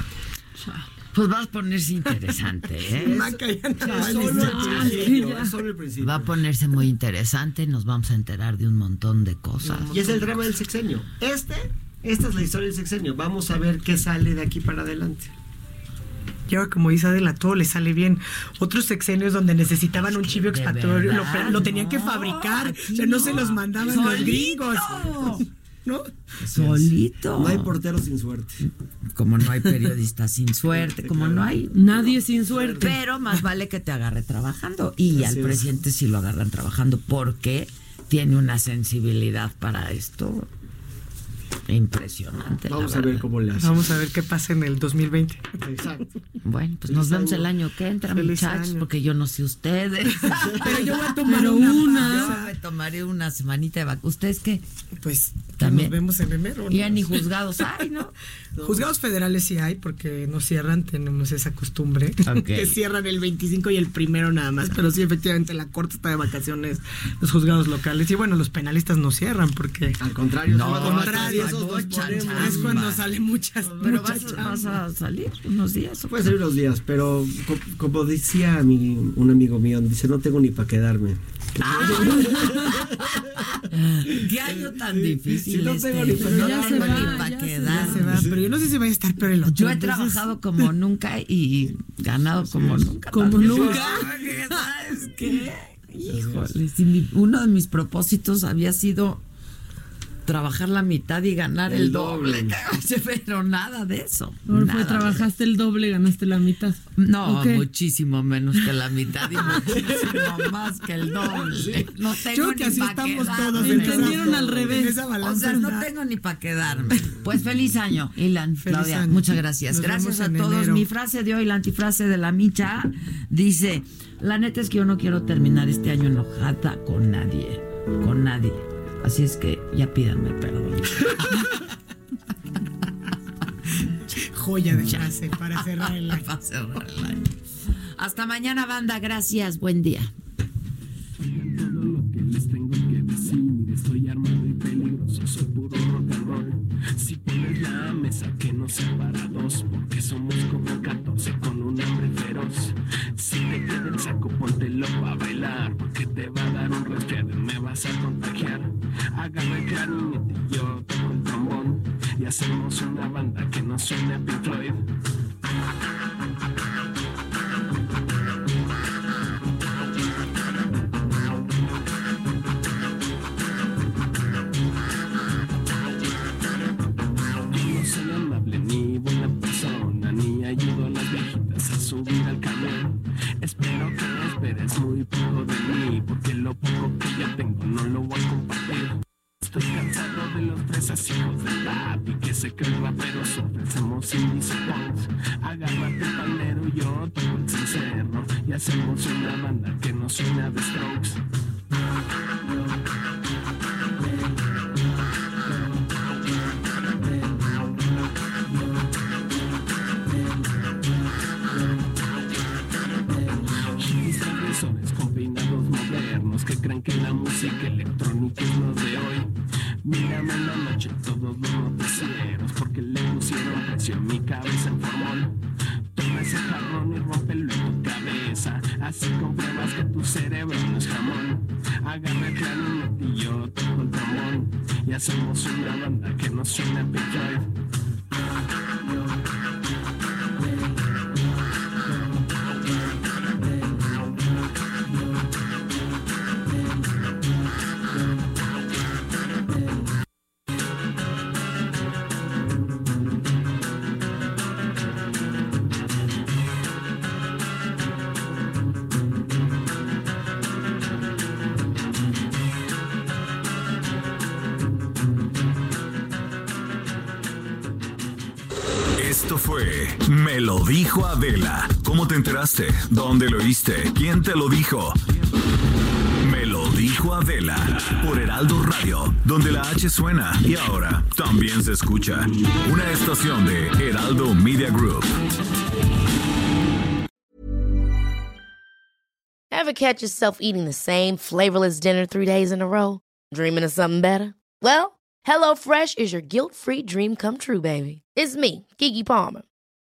Pues va a ponerse interesante, ¿eh? Maca, ya no Es vale. solo el Ya, principio, ya. es solo el principio. Va a ponerse muy interesante, nos vamos a enterar de un montón de cosas. Y es el drama del sexenio. Este, esta es la historia del sexenio. Vamos a ver qué sale de aquí para adelante. Y ahora, como dice Adela, todo le sale bien. Otros sexenios donde necesitaban un chivo de expiatorio, lo, tenían que fabricar. O sea, no, no. se los mandaban los gringos. ¿No? Solito. No hay portero sin suerte. Como no hay periodista sin suerte, como no hay Nadie sin suerte. Pero más vale que te agarre trabajando. Y Así al es. presidente sí lo agarran trabajando porque tiene una sensibilidad para esto impresionante. la Vamos a ver cómo le hace. Vamos a ver qué pasa en el 2020. Exacto. Bueno, pues Feliz nos vemos año. el año que entra, Feliz muchachos, año. porque yo no sé ustedes. Pero yo voy a tomar Pero una. una. Yo me tomaré una semanita de vacaciones. ¿Ustedes qué? Pues También. nos vemos en enero. ¿no? Ya ni juzgados hay, ¿no? Juzgados federales sí hay porque no cierran, tenemos esa costumbre Ok. que cierran el 25 y el primero nada más, pero sí efectivamente la corte está de vacaciones, los juzgados locales y bueno, los penalistas no cierran porque Al contrario, No, al contrario, es cuando salen muchas, Pero muchas vas, a salir unos días. ¿o Puede ser unos días, pero co- como decía mi, un amigo mío, dice, no tengo ni para quedarme. ¿Qué año tan difícil Si no este? tengo ni No quedarme. tengo ni Ya pa' se quedar. Ya se va, pero yo no sé si vaya a estar peor el otro. Yo he entonces- trabajado como nunca y ganado como nunca. Como nunca. ¿Sabes qué? Híjole, si mi- uno de mis propósitos había sido trabajar la mitad y ganar el, El doble. doble. Pero nada de eso. Nada fue, de trabajaste el doble, ganaste la mitad. No, muchísimo menos que la mitad y muchísimo más que el doble. No tengo Yo creo que ni así estamos quedarme. todos en Entendieron al revés. O sea, no tengo ni para quedarme. Pues feliz año, Ilan, Feliz Claudia. año. Muchas gracias. Nos gracias a en todos. enero. Mi frase de hoy, la antifrase de la micha, dice: La neta es que yo no quiero terminar este año enojada con nadie. Con nadie. Así es que ya pídanme perdón. Joya de frase para cerrar el año. Para cerrar el año. Hasta mañana, banda. Gracias. Buen día. todo lo que les tengo que decir. Estoy armado y peligroso, soy puro rock and roll. Si pones la mesa que nos separa dos, porque somos como 14 con un hambre feroz. Si te queda el saco, póntelo a bailar, porque te va a dar un resfriado y me vas a contagiar. Agarra el clarinete y yo toco el trombón, y hacemos una banda que no suene a Pink Floyd. De papi que se creen raperos ofrecemos índice punks. Agárrate el pandero, yo toco el cencerro y hacemos una banda que no suena de strokes. Peinados modernos que creen que la música electrónica es lo de hoy. Mírame en la noche todos los noticieros porque le pusieron precio en mi cabeza en formol. Toma ese jarrón y rompelo en tu cabeza, así compruebas que tu cerebro no es jamón. Agarra el clarinete y yo toco el y hacemos una banda que no suena a dijo Adela. ¿Cómo te enteraste? ¿Dónde lo oíste? ¿Quién te lo dijo? Me lo dijo Adela por Heraldo Radio, donde la H suena y ahora también se escucha. Una estación de Heraldo Media Group. Ever catch yourself eating the same flavorless dinner three days in a row? Dreaming of something better? Well, HelloFresh is your guilt free dream come true, baby. It's me, Kiki Palmer.